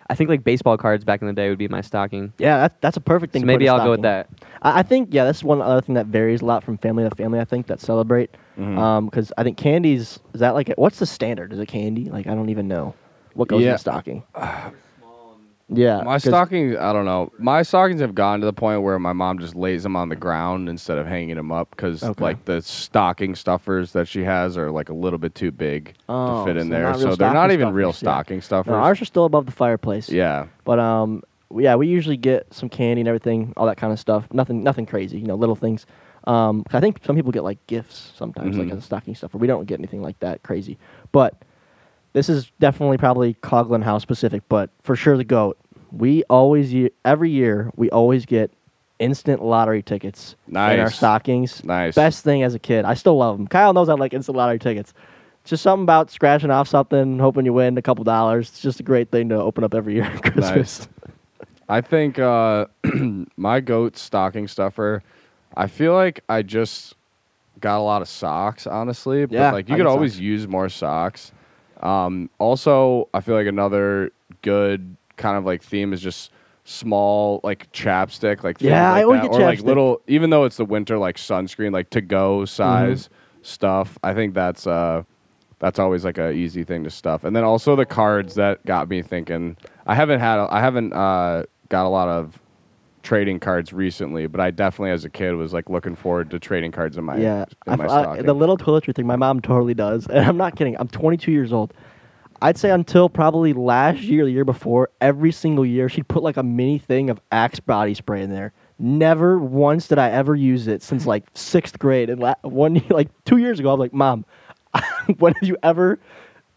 I think like baseball cards back in the day would be my stocking. Yeah, that, that's a perfect thing. So to put maybe in a I'll go with stocking. that. I, I think yeah, that's one other thing that varies a lot from family to family. I think that celebrate, Mhm. um, because I think candies is that like a, what's the standard? Is it candy? Like I don't even know what goes in Yeah. a stocking. yeah, My 'cause- stockings, I don't know. My stockings have gone to the point where my mom just lays them on the ground instead of hanging them up because Okay. like the stocking stuffers that she has are like a little bit too big Oh, to fit in so there. not real So they're not stocking even real stuffers, yeah. stocking stuffers. No, ours are still above the fireplace. yeah. But um, yeah, we usually get some candy and everything, all that kind of stuff. Nothing, nothing crazy. You know, little things. Um, 'cause I think some people get like gifts sometimes, like Mhm. as a stocking stuffer. We don't get anything like that crazy. But this is definitely probably Coughlin House specific, but for sure the goat. We always every year we always get instant lottery tickets in our stockings. Nice. Best thing as a kid. I still love them. Kyle knows I like instant lottery tickets. Just something about scratching off something, hoping you win a couple dollars. It's just a great thing to open up every year at Christmas. I think uh, my goat stocking stuffer. I feel like I just got a lot of socks, honestly. But Yeah, like you I could always socks. use more socks. Um, also, I feel like another good kind of like theme is just small like chapstick, like Yeah, like I always that. get or like chapstick. little. Even though it's the winter, like sunscreen, like to go Mm-hmm. size stuff. I think that's uh, that's always like a easy thing to stuff. And then also the cards that got me thinking. I haven't had a, I haven't uh, got a lot of trading cards recently, but I definitely as a kid was like looking forward to trading cards in my yeah, in my I- the little toiletry thing, my mom totally does, and I'm not kidding. I'm 22 years old. I'd say until probably last year, the year before, every single year she'd put like a mini thing of Axe body spray in there. Never once did I ever use it since like sixth grade. And la- one like two years ago, I was like, "Mom, when have you ever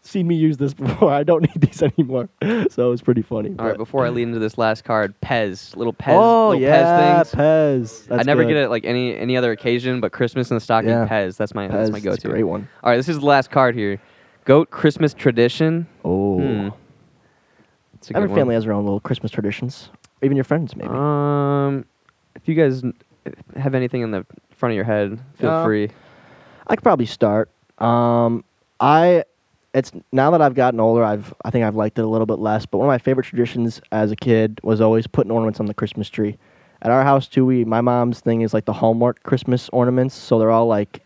seen me use this before? I don't need these anymore." So it was pretty funny. All right, but- before I lead into this last card, Pez, little Pez, oh little yeah, Pez things. Pez. I never good. get it like any any other occasion, but Christmas in the stocking, Yeah. Pez. That's my Pez, that's my go-to. a great one. All right, this is the last card here. Goat Christmas tradition. Oh, Hmm. It's a every good one. family has their own little Christmas traditions. Even your friends, maybe. Um, if you guys have anything in the front of your head, feel Uh, free. I could probably start. Um, I it's now that I've gotten older, I've I think I've liked it a little bit less. But one of my favorite traditions as a kid was always putting ornaments on the Christmas tree. At our house too, we my mom's thing is like the Hallmark Christmas ornaments. So they're all like,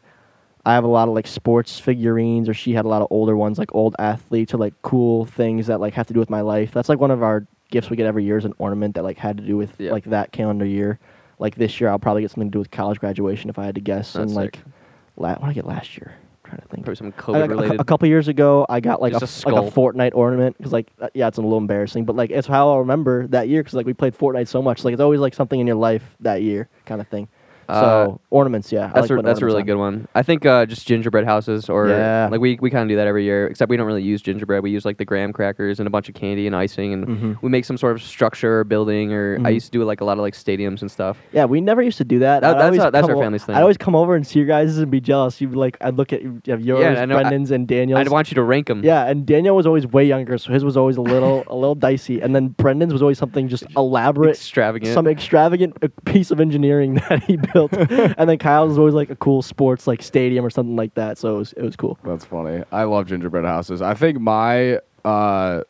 I have a lot of like sports figurines, or she had a lot of older ones, like old athletes or like cool things that like have to do with my life. That's like one of our gifts we get every year is an ornament that like had to do with Yeah. like that calendar year. Like this year, I'll probably get something to do with college graduation if I had to guess. That's and like, la- what did I get last year? Trying to think. Probably some I- like, a, related. a couple years ago, I got like a, Just a like a. Fortnite ornament because like uh, yeah, it's a little embarrassing, but like it's how I'll remember that year because like we played Fortnite so much. Like it's always like something in your life that year kind of thing. Uh, so ornaments, yeah, That's like a, that's a really ornaments good one. I think uh, just gingerbread houses, or Yeah. like we, we kind of do that every year. Except we don't really use gingerbread. We use like the graham crackers and a bunch of candy and icing, and Mhm. we make some sort of structure or building. Or I Mhm. used to do like a lot of like stadiums and stuff. Yeah, we never used to do that. That- that's our- that's our o- family's thing. I'd always come over and see your guys and be jealous. You'd like, I'd look at you have yours, I know. I- Brendan's, and Daniel's. I'd want you to rank them. Yeah, and Daniel was always way younger, so his was always a little a little dicey. And then Brendan's was always something just elaborate, extravagant. some extravagant uh, piece of engineering that he built. and then Kyle's was always like a cool sports like stadium or something like that. So it was it was cool. That's funny. I love gingerbread houses. I think my uh,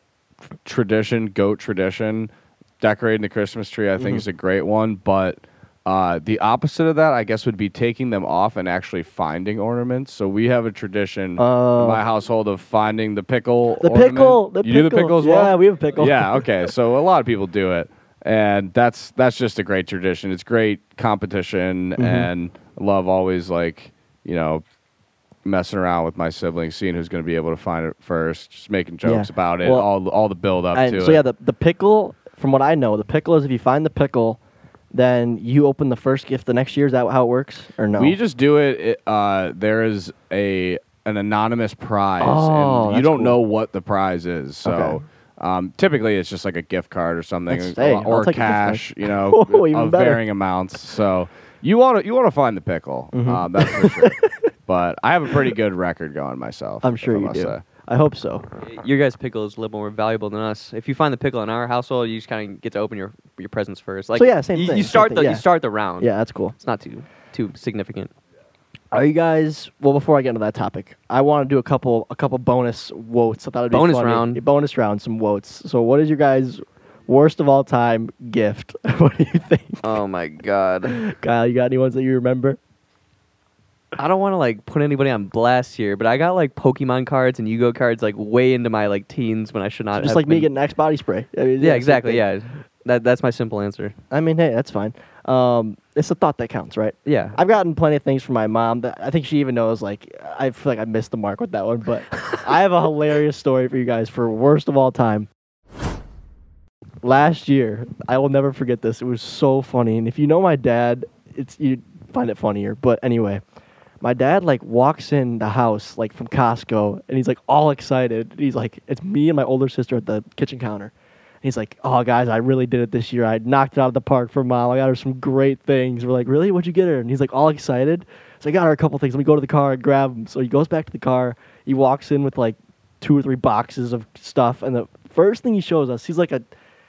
tradition, goat tradition, decorating the Christmas tree, I think Mhm. is a great one. But Uh, the opposite of that, I guess, would be taking them off and actually finding ornaments. So we have a tradition Oh. in my household of finding the pickle. The ornament. pickle, the you do the pickle. pickle as Yeah, well. we have a pickle. Yeah, okay. So a lot of people do it, and that's that's just a great tradition. It's great competition, Mm-hmm. and love always like you know messing around with my siblings, seeing who's going to be able to find it first, just making jokes Yeah. about it, Well, all all the build up And to so it. yeah, the the pickle. From what I know, the pickle is if you find the pickle, then you open the first gift the next year. Is that how it works, or no? We just do it. it uh, there is a an anonymous prize, Oh, and you don't cool. know what the prize is. So Okay. Um, typically, it's just like a gift card or something, That's- or, hey, I'll or take a gift cash. You know, Oh, even of better. varying amounts. So you want to you want to find the pickle. Mm-hmm. Um, that's for sure. but I have a pretty good record going myself. I'm if sure I you must do. say. I hope so. Your guys' pickle is a little more valuable than us. If you find the pickle in our household, you just kind of get to open your your presents first. Like So yeah, same you, thing, You same start thing, the yeah. you start the round. Yeah, that's cool. it's not too too significant. Are you guys? Well, before I get into that topic, I want to do a couple a couple bonus wotes. I thought it'd be Bonus funny. round. A bonus round, some wotes. So, what is your guys' worst of all time gift? what do you think, Oh my god. Kyle? You got any ones that you remember? I don't want to like put anybody on blast here, but I got like Pokemon cards and Yu-Gi-Oh cards like way into my like teens when I should not. Just have like me been- getting Axe body spray. I mean, Yeah, exactly. Yeah, that that's my simple answer. I mean, hey, that's fine. Um, it's a thought that counts, right? Yeah. I've gotten plenty of things from my mom that I think she even knows. Like, I feel like I missed the mark with that one, but I have a hilarious story for you guys for worst of all time. Last year, I will never forget this. It was so funny, and if you know my dad, it's you find it funnier. But anyway, my dad like walks in the house like from Costco, and he's like all excited. He's like, it's me and my older sister at the kitchen counter. He's like, "Oh, guys, I really did it this year. I knocked it out of the park for mom. I got her some great things." We're like, "Really? What'd you get her?" And he's like, all excited. So I got her a couple things. Let me go to the car and grab them. So he goes back to the car. He walks in with like two or three boxes of stuff, and the first thing he shows us, he's like a,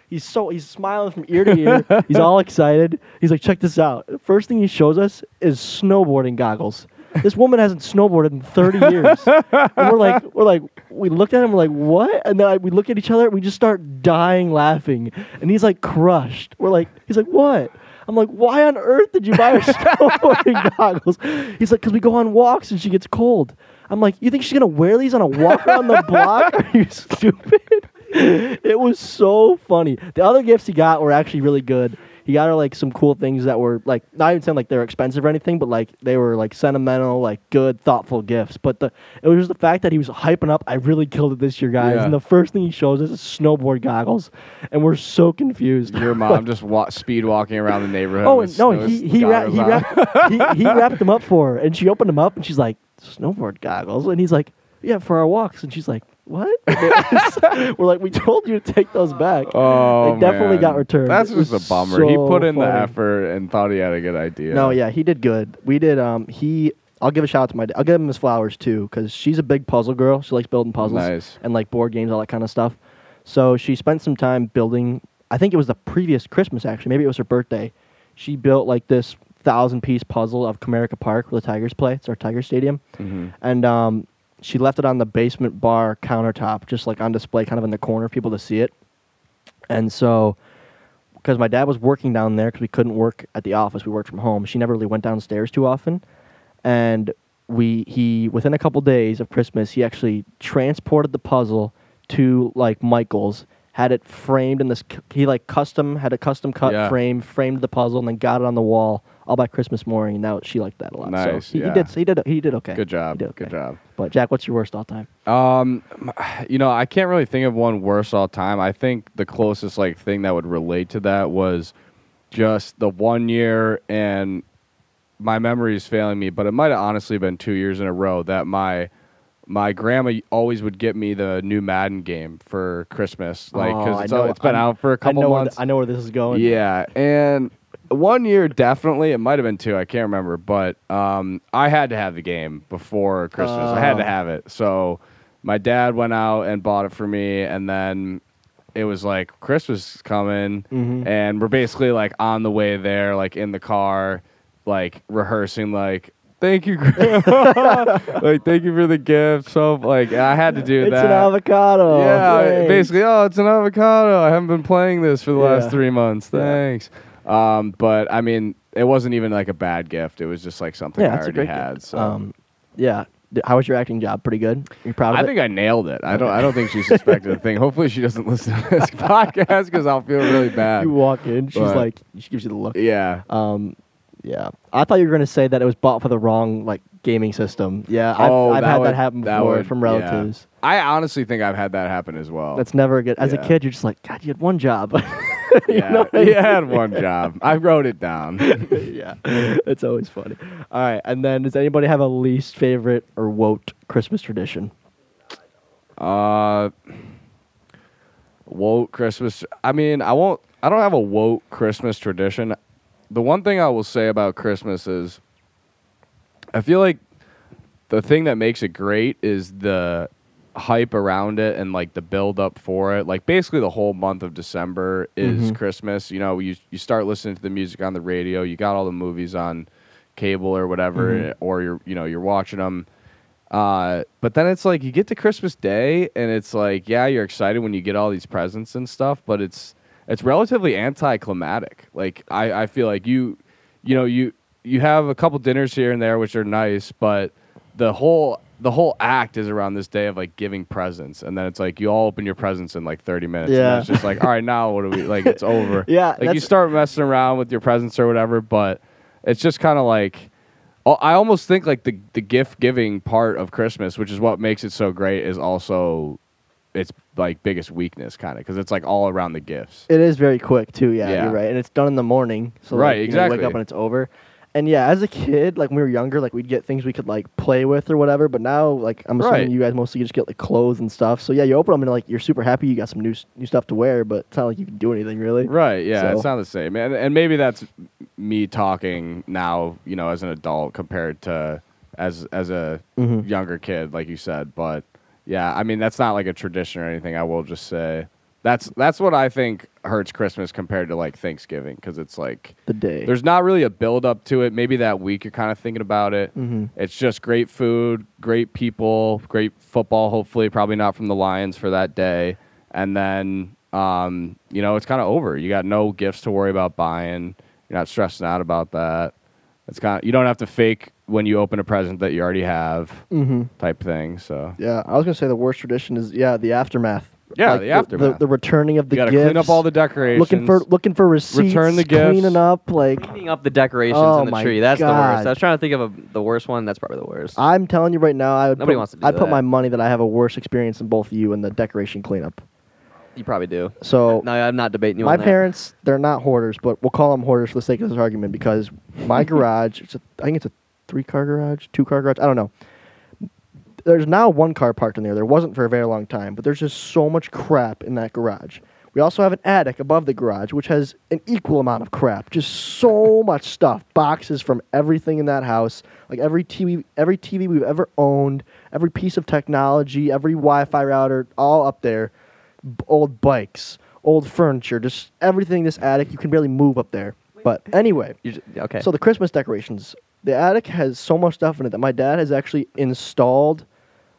he's so he's smiling from ear to ear. he's all excited. He's like, "Check this out." The first thing he shows us is snowboarding goggles. This woman hasn't snowboarded in 30 years. and we're like, we're like, we looked at him, we're like, what? And then I, we look at each other, and we just start dying laughing. And he's like crushed. We're like, he's like, what? I'm like, why on earth did you buy her snowboarding goggles? He's like, because we go on walks and she gets cold. I'm like, you think she's gonna wear these on a walk around the block? Are you stupid? it was so funny. The other gifts he got were actually really good. He got her like some cool things that were like not even saying like they're expensive or anything, but like they were like sentimental, like good, thoughtful gifts. But the it was just the fact that he was hyping up. I really killed it this year, guys. Yeah. And the first thing he shows us is snowboard goggles, and we're so confused. Your mom just wa- speed walking around the neighborhood. Oh no, he he, wra- he wrapped he, he wrapped them up for her, and she opened them up, and she's like snowboard goggles, and he's like, yeah, for our walks, and she's like, what? We're like, we told you to take those back. Oh, They definitely man. got returned. That's just a bummer. he put in the effort and thought he had a good idea. No, yeah, he did good. We did. Um, he. I'll give a shout out to my. I'll give him his flowers too, because she's a big puzzle girl. She likes building puzzles Nice. and like board games, all that kind of stuff. So she spent some time building. I think it was the previous Christmas actually. Maybe it was her birthday. She built like this thousand piece puzzle of Comerica Park where the Tigers play. It's our Tiger Stadium, hmm and um, she left it on the basement bar countertop, just like on display, kind of in the corner, people to see it. And so, because my dad was working down there, because we couldn't work at the office, we worked from home. She never really went downstairs too often, and we he within a couple days of Christmas, he actually transported the puzzle to like Michael's, had it framed in this. He like custom had a custom cut Yeah. frame, framed the puzzle, and then got it on the wall all by Christmas morning. And now she liked that a lot. Nice, So he, yeah. he did. He did. He did okay. Good job. Did Good job. But Jack, what's your worst all time? Um, you know, I can't really think of one worst all time. I think the closest like thing that would relate to that was just the one year, and my memory is failing me, but it might have honestly been two years in a row that my my grandma always would get me the new Madden game for Christmas, like Oh, because I it's, know- it's been I'm- out for a couple know where months. th- I know where this is going. Yeah, and one year definitely, it might have been two, I can't remember, but um, I had to have the game before Christmas. I had to Oh. have it. So my dad went out and bought it for me, and then it was like Christmas is coming, Mhm. and we're basically like on the way there, like in the car, like rehearsing, like. Thank you, Grandma. like, thank you for the gift. So, like, I had to do It's that. It's an avocado. Yeah, Thanks. basically, oh, it's an avocado. I haven't been playing this for the Yeah. last three months. Yeah. Thanks. Um, but I mean, it wasn't even like a bad gift. It was just like something yeah, I already had. gift. So Um, yeah. How was your acting job? Pretty good. You proud of I think I nailed it. I don't. I don't think she suspected a thing. Hopefully, she doesn't listen to this podcast because I'll feel really bad. you walk in, she's But- like, she gives you the look. Yeah. Um, yeah. I thought you were gonna say that it was bought for the wrong like gaming system. Yeah, I've, oh, I've that had would, that happen that before would- from yeah. relatives. I honestly think I've had that happen as well. That's never good. As a kid, you're just like, God, you had one job. You yeah. know what I he mean? had one job. I wrote it down. yeah, it's always funny. All right, and then does anybody have a least favorite or wote Christmas tradition? Uh, woke Christmas. I mean, I won't. I don't have a woke Christmas tradition. The one thing I will say about Christmas is, I feel like the thing that makes it great is the hype around it and like the build up for it. Like basically the whole month of December is Mhm. Christmas. You know, you you start listening to the music on the radio. You got all the movies on cable or whatever, Mhm. or you're you know you're watching them. Uh, but then it's like you get to Christmas Day and it's like yeah you're excited when you get all these presents and stuff, but it's it's relatively anticlimactic. Like I I feel like you you know you you have a couple dinners here and there which are nice, but the whole the whole act is around this day of like giving presents, and then it's like you all open your presents in like thirty minutes. and Yeah. it's just like all right now what do we like? It's over. Yeah, like you start messing around with your presents or whatever, but it's just kind of like. I almost think like the the gift giving part of Christmas, which is what makes it so great, is also its like biggest weakness, kind of because it's like all around the gifts. It is very quick too. Yeah, Yeah. you're right, and it's done in the morning. So Right, like, you know, exactly. wake up and it's over. And yeah, as a kid, like when we were younger, like we'd get things we could like play with or whatever. But now, like I'm assuming Right. you guys mostly just get like clothes and stuff. So yeah, you open them and like you're super happy you got some new s- new stuff to wear, but it's not like you can do anything really. Right. Yeah. So- It's not the same, and and maybe that's me talking now, you know, as an adult compared to as as a Mhm. younger kid, like you said. But yeah, I mean, that's not like a tradition or anything. I will just say that's that's what I think hurts Christmas compared to like Thanksgiving because it's like The day. there's not really a build up to it. Maybe that week you're kind of thinking about it. Mhm. It's just great food, great people, great football. Hopefully, probably not from the Lions for that day, and then um, you know it's kind of over. You got no gifts to worry about buying. You're not stressing out about that. It's kind of you don't have to fake when you open a present that you already have Mm-hmm. type thing. So Yeah, I was gonna say the worst tradition is yeah the aftermath. Yeah, Like, the aftermath. The, the returning of the you got to gifts. clean up all the decorations. looking for looking for receipts. Return the gifts. Cleaning up like. Cleaning up the decorations Oh in the tree. That's the worst. I was trying to think of a, the worst one. That's probably the worst. I'm telling you right now, I would Nobody put, wants to do I'd put my money that I have a worse experience than both you and the decoration cleanup. you probably do. So No, I'm not debating you my on that. parents, they're not hoarders, but we'll call them hoarders for the sake of this argument because my garage, it's a, I think it's a three car garage, two car garage, I don't know. There's now one car parked in there. There wasn't for a very long time, but there's just so much crap in that garage. We also have an attic above the garage, which has an equal amount of crap. Just so much stuff. Boxes from everything in that house, like every TV, every TV we've ever owned, every piece of technology, every Wi-Fi router, all up there. B- old bikes, old furniture, just everything in this attic. You can barely move up there. But anyway, You ju- okay. so the Christmas decorations, the attic has so much stuff in it that my dad has actually installed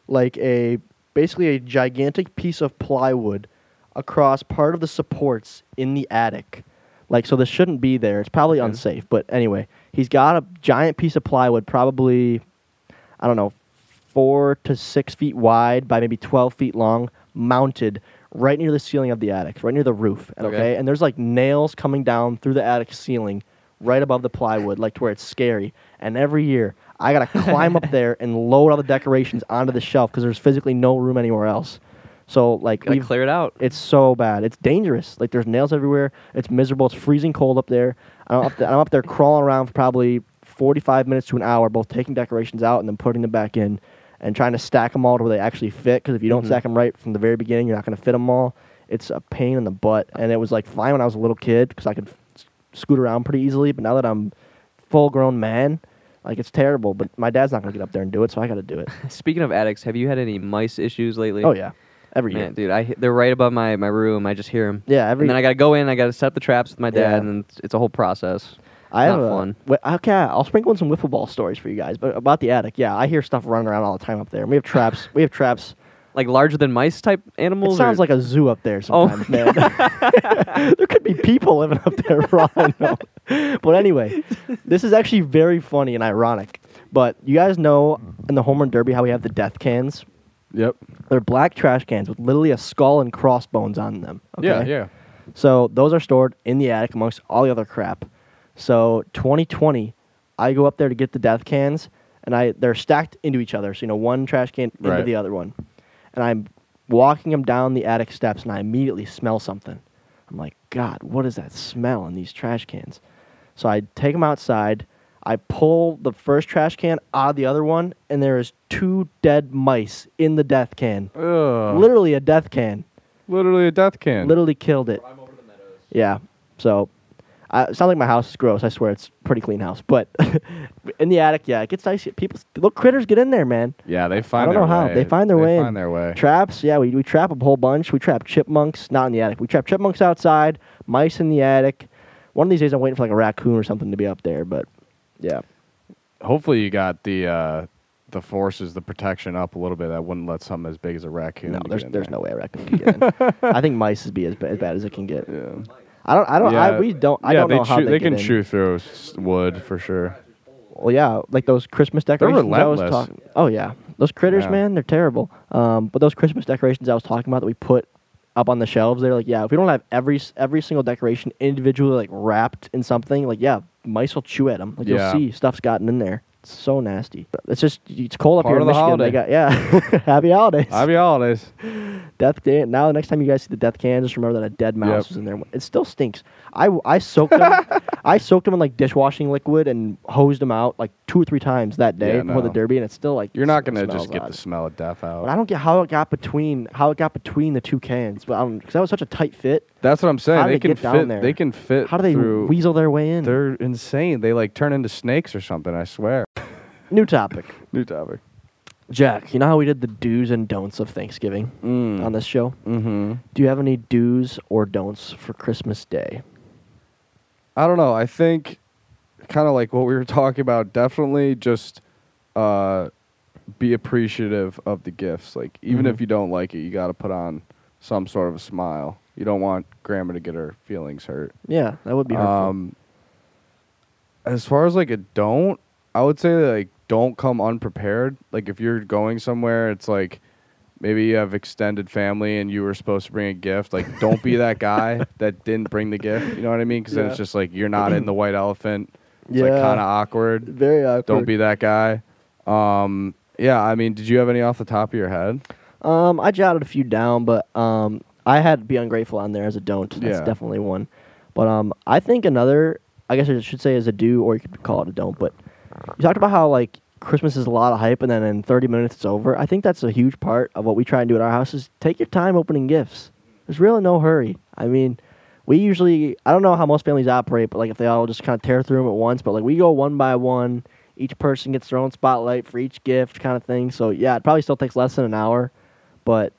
like a basically a gigantic piece of plywood across part of the supports in the attic. Like so this shouldn't be there. It's probably Okay. unsafe, but anyway, he's got a giant piece of plywood probably I don't know, 4 to 6 feet wide by maybe 12 feet long mounted right near the ceiling of the attic, right near the roof. Okay. okay, and there's like nails coming down through the attic ceiling right above the plywood, like to where it's scary. And every year, I gotta climb up there and load all the decorations onto the shelf because there's physically no room anywhere else. So like we've clear it out. it's so bad. It's dangerous. Like there's nails everywhere. It's miserable. It's freezing cold up there. I'm up there, I'm up there crawling around for probably 45 minutes to an hour, both taking decorations out and then putting them back in, and trying to stack them all to where they actually fit. Because if you don't Mhm. stack them right from the very beginning, you're not going to fit them all. It's a pain in the butt. And it was like fine when I was a little kid because I could scoot around pretty easily. But now that I'm full grown man, like it's terrible. But my dad's not going to get up there and do it, so I got to do it. Speaking of attics, have you had any mice issues lately? oh yeah, every year. Dude, I they're right above my, my room. I just hear them. Yeah, every and then I gotta go in. I gotta set up the traps with my dad, Yeah. and it's, it's a whole process. I have Not a- fun. okay, I'll sprinkle in some wiffle ball stories for you guys. But about the attic, yeah, I hear stuff running around all the time up there. We have traps. we have traps. Like larger than mice type It animals. sounds or- like a zoo up there Oh. sometimes, man. there could be people living up there for all I know. but anyway, this is actually very funny and ironic. But you guys know in the home run derby how we have the death cans. Yep. They're black trash cans with literally a skull and crossbones on them. Yeah, okay? yeah. So those are stored in the attic amongst all the other crap. So 2020, I go up there to get the death cans, and I they're stacked into each other. So you know, one trash can into Right. the other one, and I'm walking him down the attic steps, and I immediately smell something. I'm like, God, what is that smell in these trash cans? So I take them outside. I pull the first trash can out of the other one, and there is two dead mice in the death can. Ugh. Literally a death can. Literally a death can. Literally killed it. Yeah. So, I, it sounds like my house is gross. I swear it's a pretty clean house. But in the attic, yeah, it gets dicey. People, little critters get in there, man. Yeah, they find. I don't their know how. Way. They find their way. Find their way. Traps, yeah, we, we trap a whole bunch. We trap chipmunks, not in the attic. We trap chipmunks outside, mice in the attic. One of these days, I'm waiting for like a raccoon or something to be up there. But yeah, Hopefully, you got the uh, the forces, the protection up a little bit. That wouldn't let something as big as a raccoon. no, get there's in there's there. no way a raccoon can get in. I think mice would be as, as bad as it can get. Yeah. I don't. I don't. I, we don't. I yeah, don't they know how chew, they, they get can in. chew through wood for sure. Well, yeah, like those Christmas decorations I was relentless. Oh yeah, those critters, Yeah. man, they're terrible. Um, but those Christmas decorations I was talking about that we put up on the shelves, they're like, yeah, if we don't have every every single decoration individually like wrapped in something, like yeah, mice will chew at them. Like Yeah. you'll see stuff's gotten in there. It's so nasty. It's just it's cold up here in the Michigan. They got yeah, happy holidays. Happy holidays. death day. Now the next time you guys see the death can, just remember that a dead mouse Yep. was in there. It still stinks. I, I soaked them. I soaked them in like dishwashing liquid and hosed them out like two or three times that day Yeah, before the derby, and it's still like You're not gonna just get odd. the smell of death out. But I don't get how it got between how it got between the two cans. But um, because that was such a tight fit. That's what I'm saying. How do they they can get down fit. there? They can fit. How do they through, weasel their way in? They're insane. They like turn into snakes or something. I swear. New topic. New topic. Jack, you know how we did the do's and don'ts of Thanksgiving Mm. on this show? Mm-hmm. Do you have any do's or don'ts for Christmas Day? I don't know. I think kind of like what we were talking about. Definitely just uh, be appreciative of the gifts. Like even Mhm. if you don't like it, you got to put on some sort of a smile. You don't want grandma to get her feelings hurt. Yeah, that would be hurtful. Um, as far as like a don't, I would say like don't come unprepared. Like if you're going somewhere, it's like maybe you have extended family and you were supposed to bring a gift. Like don't be that guy that didn't bring the gift. You know what I mean? Because then it's just like you're not in the white elephant. It's like Yeah. kind of awkward. Very awkward. Don't be that guy. Um, yeah, I mean, did you have any off the top of your head? Um, I jotted a few down, but um, I had be ungrateful on there as a don't. That's Yeah. definitely one. But um, I think another, I guess I should say as a do, or you could call it a don't. But you talked about how like Christmas is a lot of hype, and then in 30 minutes it's over. I think that's a huge part of what we try and do at our house is take your time opening gifts. There's really no hurry. I mean, we usually, I don't know how most families operate, but like if they all just kind of tear through them at once, but like we go one by one. Each person gets their own spotlight for each gift, kind of thing. So yeah, it probably still takes less than an hour, but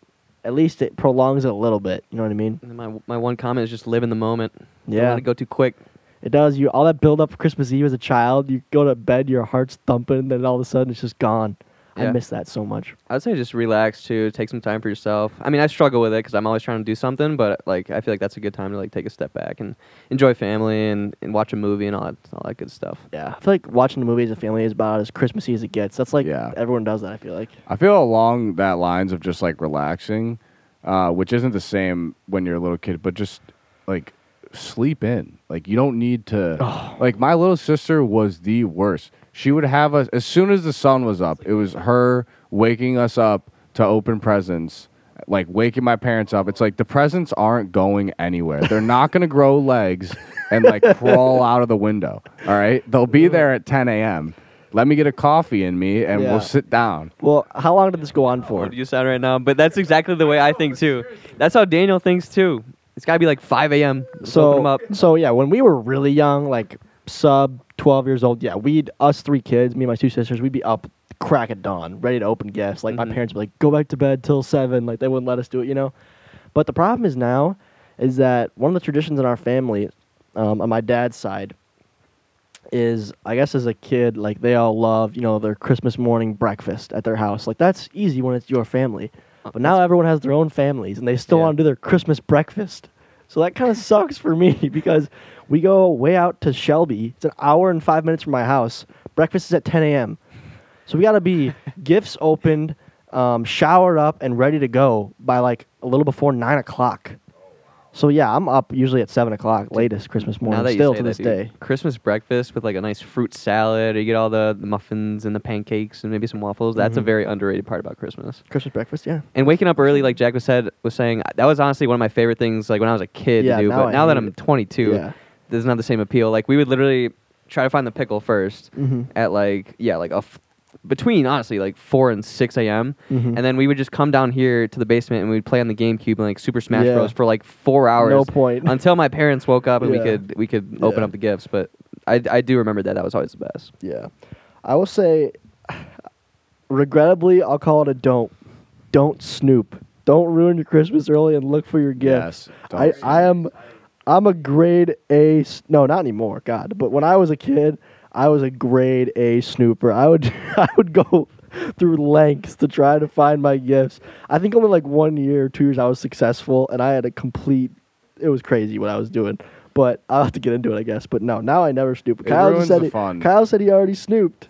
at least it prolongs it a little bit. You know what I mean? And my my one comment is just live in the moment. Don't Yeah. let it go too quick. It does. You all that build up for Christmas Eve as a child. You go to bed, your heart's thumping, then all of a sudden it's just gone. I miss that so much. I'd say just relax too. Take some time for yourself. I mean, I struggle with it because I'm always trying to do something, but like I feel like that's a good time to like take a step back and enjoy family and, and watch a movie and all that all that good stuff. Yeah, I feel like watching the movie as a family is about as Christmassy as it gets. That's like Yeah. everyone does that. I feel like. I feel along that lines of just like relaxing, uh, which isn't the same when you're a little kid, but just like sleep in. Like you don't need to. Oh. Like my little sister was the worst. She would have us as soon as the sun was up. It was her waking us up to open presents. Like waking my parents up. It's like the presents aren't going anywhere. They're not going to grow legs and like crawl out of the window. All right, they'll be there at 10 a.m. Let me get a coffee in me, and Yeah. we'll sit down. Well, how long did this go on for? What do you sound right now? But that's exactly the way I think too. That's how Daniel thinks too. It's gotta be like 5 a.m. Let's So, up. so yeah, when we were really young, like sub 12 years old, yeah, we'd us three kids, me and my two sisters, we'd be up crack at dawn, ready to open gifts. Like my Mhm. parents would be like, "Go back to bed till 7." Like they wouldn't let us do it, you know. But the problem is now is that one of the traditions in our family um, on my dad's side is I guess as a kid, like they all loved, you know, their Christmas morning breakfast at their house. Like that's easy when it's your family. But now everyone has their own families and they still Yeah. want to do their Christmas breakfast. So that kind of sucks for me because we go way out to Shelby. It's an hour and five minutes from my house. Breakfast is at 10 a.m. So we got to be gifts opened, um, showered up, and ready to go by like a little before nine o'clock. So yeah, I'm up usually at seven o'clock, latest Christmas morning. now that still say to that, this dude, day. Christmas breakfast with like a nice fruit salad, or you get all the, the muffins and the pancakes and maybe some waffles. That's a Mhm. very underrated part about Christmas. Christmas breakfast, yeah. And waking up early, like Jack was said, was saying that was honestly one of my favorite things. Like when I was a kid Yeah, to do, now but I now that hate I'm it. 22, Yeah. there's not the same appeal. Like we would literally try to find the pickle 1st Mm-hmm. at like yeah, like a f- between honestly like four and six a.m. Mhm. And then we would just come down here to the basement and we'd play on the GameCube and like Super Smash Yeah. Bros for like four hours. No point. until my parents woke up and we could we could open up the gifts. But I I do remember that that was always the best. Yeah. I will say, regrettably, I'll call it a don't. Don't snoop. Don't ruin your Christmas early and look for your gifts. Yes. I, I am I'm a grade A. no, not anymore, God. But when I was a kid, I was a grade A snooper. I would I would go through lengths to try to find my gifts. I think only like one year, two years I was successful and I had a complete it was crazy what I was doing. But I'll have to get into it, I guess. But no, now I never snoop. It Kyle ruins said the he, fun. Kyle said he already snooped.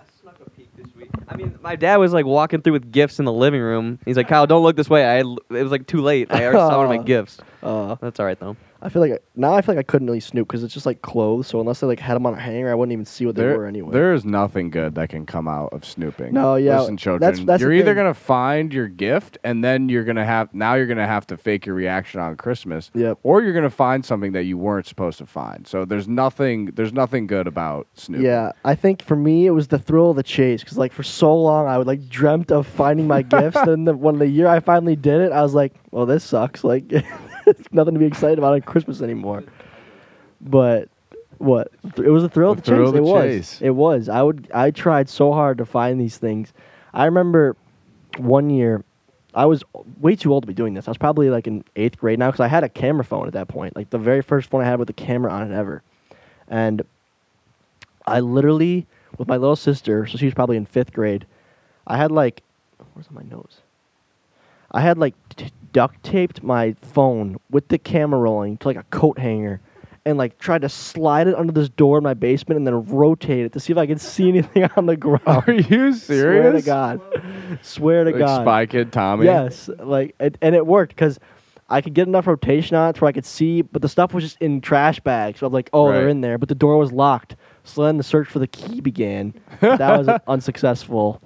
I mean, my dad was like walking through with gifts in the living room. He's like, "Kyle, don't look this way." I it was like too late. I already saw one of my gifts. Uh, That's all right though. I feel like I, now I feel like I couldn't really snoop because it's just like clothes. So unless they like had them on a hanger, I wouldn't even see what they there, were anyway. there is nothing good that can come out of snooping. No, yeah, Listen, children. that's- that's you're either thing. gonna find your gift, and then you're gonna have now you're gonna have to fake your reaction on Christmas. Yep. Or you're gonna find something that you weren't supposed to find. So there's nothing there's nothing good about snooping. Yeah, I think for me it was the thrill of the chase because like for so long I would like dreamt of finding my gifts. And then the, when the year I finally did it, I was like, well, this sucks. Like, it's nothing to be excited about on Christmas anymore. But what? It was a thrill The of the thrill chase. it was. chase. It was. I would. I tried so hard to find these things. I remember one year. I was way too old to be doing this. I was probably like in eighth grade now because I had a camera phone at that point, like the very first phone I had with a camera on it ever. And I literally, with my little sister, so she was probably in fifth grade, I had like, where's my nose? I had like duct taped my phone with the camera rolling to like a coat hanger and like tried to slide it under this door in my basement and then rotate it to see if I could see anything on the ground. Are you serious? Swear to? God. Swear to Like God. Spy Kid Tommy. Yes, like it, and it worked because I could get enough rotation on it where I could see, but the stuff was just in trash bags. So I'm like, oh, they're in there, but the door was locked. So then the search for the key began. that was unsuccessful,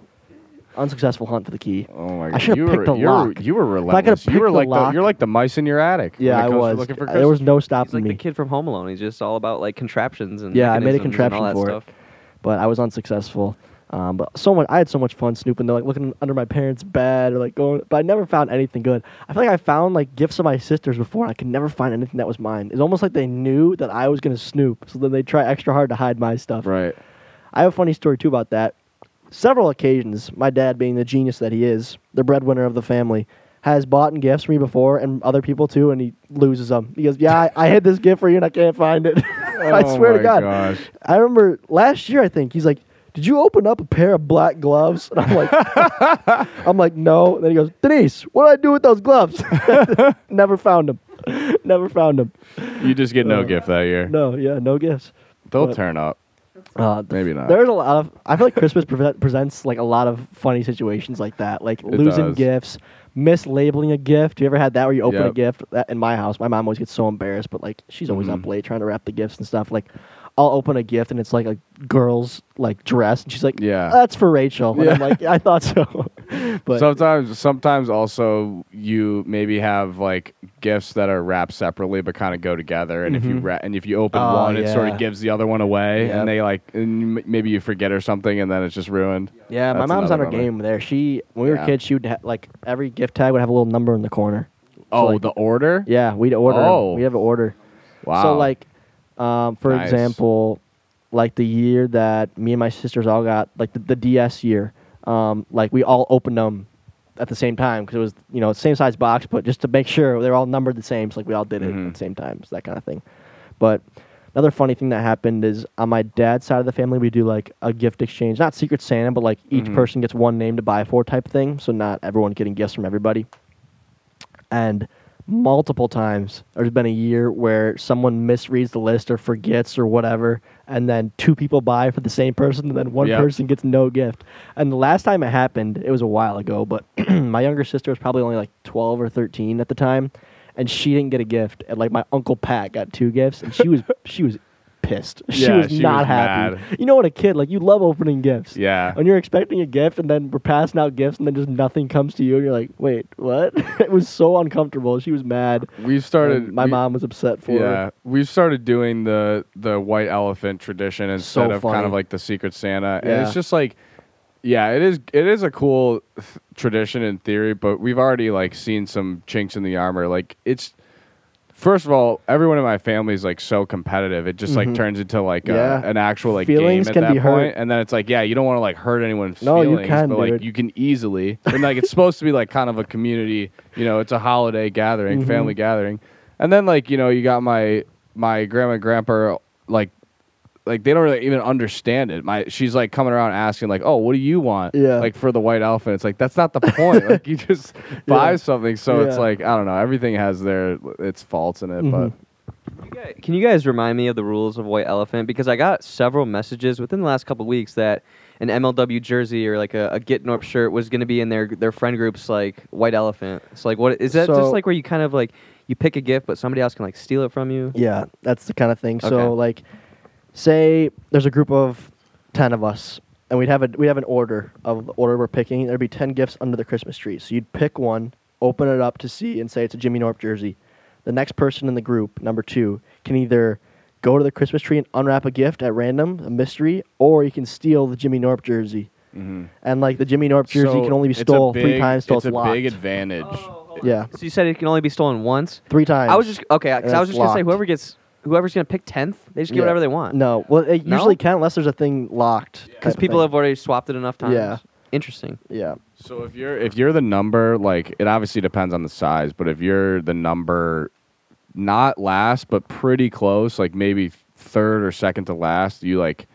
unsuccessful hunt for the key. Oh my god! I should've you picked were, were- lock. You were I relentless. You were like the, lock- you're like the mice in your attic. Yeah, I was. Looking for there was no He's stopping like me. the kid from Home Alone. He's just all about like contraptions and Yeah, I made a mechanisms and all contraption for it. but I was unsuccessful. Um, but so much, I had so much fun snooping, though, like looking under my parents' bed or like going. But I never found anything good. I feel like I found like gifts of my sisters before. And I could never find anything that was mine. It's almost like they knew that I was gonna snoop, so then they try extra hard to hide my stuff. Right. I have a funny story too about that. Several occasions, my dad, being the genius that he is, the breadwinner of the family, has bought and gifts for me before, and other people too, and he loses them. He goes, "Yeah, I, I hid this gift for you, and I can't find it." I Oh swear to my God. gosh. I remember last year. I think he's like, "Did you open up a pair of black gloves?" And I'm like, "I'm like, no." And then he goes, "Denise, what did I do with those gloves?" Never found them. Never found them. You just get no Uh, gift that year. No, yeah, no gifts. They'll but- turn up. Uh, Maybe not. There's a lot of. I feel like Christmas pre- presents like a lot of funny situations like that, like losing does. gifts, mislabeling a gift. Do you ever had that where you open a gift? That in my house, my mom always gets so embarrassed, but like she's always up Mhm. late trying to wrap the gifts and stuff. Like I'll open a gift and it's like a girl's like dress, and she's like, Yeah. that's for Rachel." And I'm Yeah. like, "I thought so," but sometimes sometimes also you maybe have like gifts that are wrapped separately but kind of go together and if you Mhm. ra- and if you open Oh, one it sort yeah. of gives the other one away Yep. and they like and m- maybe you forget or something and then it's just ruined yeah, my That's mom's on her bummer. game there. She when we were Yeah. kids, she would ha- like every gift tag would have a little number in the corner. oh like- the order Yeah, we'd order. 'em. Oh. We have an order. wow So like, um, for Nice. example, like the year that me and my sisters all got like the, the DS year, um, like we all opened them at the same time because it was you know same size box, but just to make sure they're all numbered the same, so like we all did it Mhm. at the same time, so that kind of thing. But another funny thing that happened is on my dad's side of the family, we do like a gift exchange, not Secret Santa, but like each Mhm. person gets one name to buy for type thing, so not everyone getting gifts from everybody. And multiple times. There's been a year where someone misreads the list or forgets or whatever, and then two people buy for the same person, and then one Yep. person gets no gift. And the last time it happened, it was a while ago, but my younger sister was probably only like 12 or 13 at the time, and she didn't get a gift. And like my uncle Pat got two gifts, and she was she was pissed. She Yeah, was she not was happy. mad. You know what a kid like you love opening gifts. Yeah. When you're expecting a gift and then we're passing out gifts and then just nothing comes to you and you're like, wait, what? it was so uncomfortable. She was mad. We've started. my we- mom was upset for Yeah, her. we've started doing the the white elephant tradition instead So of kind of like the secret Santa, and it's just like, yeah, it is it is a cool th- tradition in theory, but we've already like seen some chinks in the armor. Like it's first of all, everyone in my family is like so competitive, it just like Mhm. turns into like Yeah. an actual like Feelings game at can that be point, hurt. and then it's like, yeah, you don't want to like hurt anyone's No, you feelings, can, but like dude. you can easily, and like it's supposed to be like kind of a community, you know, it's a holiday gathering, Mhm. family gathering. And then like, you know, you got my my grandma and grandpa like like they don't really even understand it. My she's like coming around asking like, "Oh, what do you want?" Yeah. Like for the white elephant. It's like that's not the point. like you just buy Yeah. something. So it's like I don't know. Everything has their its faults in it, Mhm. but You guys- Can you guys remind me of the rules of White Elephant? Because I got several messages within the last couple weeks that an MLW jersey or like a, a Get Norp shirt was going to be in their their friend groups like White Elephant. So like, what is that? So- just like where you kind of like you pick a gift, but somebody else can like steal it from you. Yeah, that's the kind of thing. Okay. So like, say there's a group of ten of us, and we'd have a we have an order of the order we're picking. There'd be ten gifts under the Christmas tree. So you'd pick one, open it up to see, and say it's a Jimmy Norp jersey. The next person in the group, number two, can either go to the Christmas tree and unwrap a gift at random, a mystery, or you can steal the Jimmy Norp jersey. mm-hmm. And like the Jimmy Norp jersey So can only be stolen a three times till it's it's, a locked. big advantage. Yeah, So you said it can only be stolen once. three times. I was just okay because I was it's just gonna say whoever gets whoever's gonna pick tenth, they just get Yeah. whatever they want. No, well, it No? usually can unless there's a thing locked. because type people thing. have already swapped it enough times. Yeah. Interesting. Yeah. So if you're if you're the number, like it obviously depends on the size, but if you're the number not last but pretty close, like maybe third or second to last, you like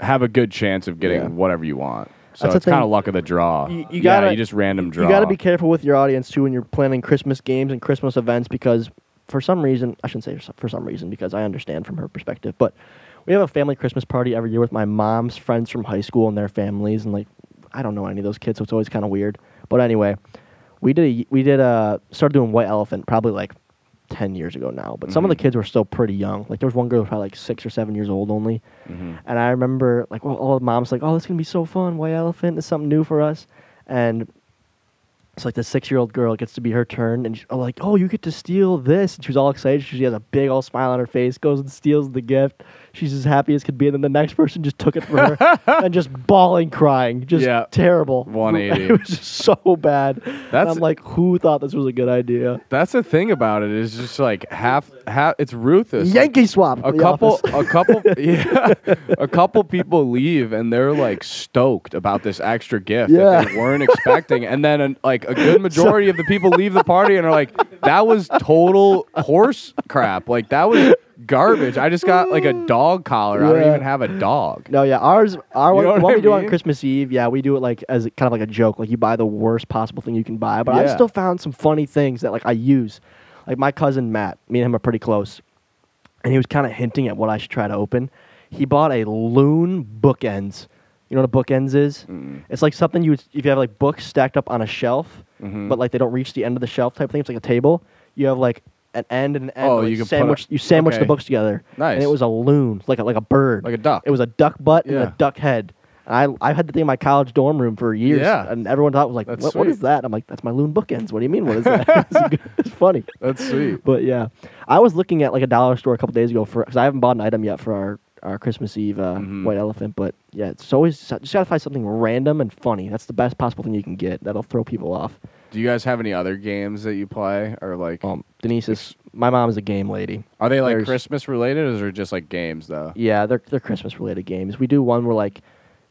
have a good chance of getting Yeah. whatever you want. So That's the it's kind of thing. luck of the draw. You- you yeah, gotta- you just random draw. You got to be careful with your audience too when you're planning Christmas games and Christmas events because for some reason, I shouldn't say for some- reason because I understand from her perspective, but we have a family Christmas party every year with my mom's friends from high school and their families and like I don't know any of those kids, so it's always kind of weird. But anyway, we did a, we did a started doing White Elephant probably like 10 years ago now, but some of the Mhm. kids were still pretty young. Like there was one girl who was probably like 6 or 7 years old only. Mhm. And I remember like well, all the moms like, oh, this is gonna be so fun. White elephant is something new for us. And it's like the six year old girl gets to be her turn, and she's like, oh, you get to steal this. And she was all excited. She has a big old smile on her face, goes and steals the gift. She's as happy as could be. And then the next person just took it from her and just bawling, crying, just Yeah. terrible. 180. it was just so bad. And That's- I'm like, who thought this was a good idea? That's the thing about it. it is just like half half. It's ruthless. Like, Yankee swap. a couple a couple yeah a couple people leave and they're like stoked about this extra gift Yeah. that they weren't expecting and then an, like a good majority of the people leave the party and are like that was total horse crap like that was garbage i just got like a dog collar i don't Yeah. even have a dog No, yeah, ours, our You know what one I we do on mean? Christmas Eve, yeah, we do it like as kind of like a joke, like you buy the worst possible thing you can buy. But I Yeah. still found some funny things that like I use, like my cousin Matt, me and him are pretty close, and he was kind of hinting at what I should try to open. He bought a loon bookends. You know what a bookends is? Mm. It's like something you would, if you have like books stacked up on a shelf, Mhm. but like they don't reach the end of the shelf type thing. It's like a table. You have like an end and an end. Oh, like you can put sandwich. a- you sandwich the books together. Nice. And it was a loon, like a like a bird. like a duck It was a duck butt and Yeah. a duck head. And I I had the thing in my college dorm room for years. Yeah. And everyone thought it was like, That's what, what is sweet. that? I'm like, that's my loon bookends. What do you mean? What is that? it's, good- it's funny. that's sweet But yeah, I was looking at like a dollar store a couple days ago for because I haven't bought an item yet for our our Christmas Eve uh, Mhm. white elephant. But yeah, it's always just gotta find something random and funny. That's the best possible thing you can get. That'll throw people off. Do you guys have any other games that you play or like Um, Denise is my mom is a game lady. are they like there's- christmas related or is it just like games though Yeah, they're they're Christmas related games. We do one where like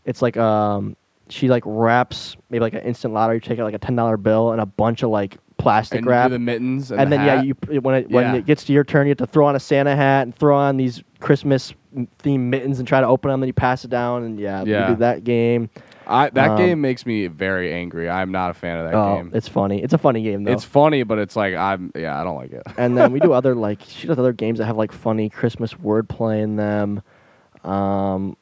it's like um she like wraps maybe like an instant lottery. You take like a ten dollar bill and a bunch of like plastic and you wrap, do the mittens and, and the then yeah, hat? you p- when it when Yeah. it gets to your turn, you have to throw on a Santa hat and throw on these Christmas themed mittens and try to open them. Then you pass it down, and yeah, Yeah. we do that game. I that Um, game makes me very angry. I'm not a fan of that oh, game. it's funny. It's a funny game though. It's funny, but it's like I'm yeah, I don't like it. and then we do other like she does other games that have like funny Christmas wordplay in them. Um,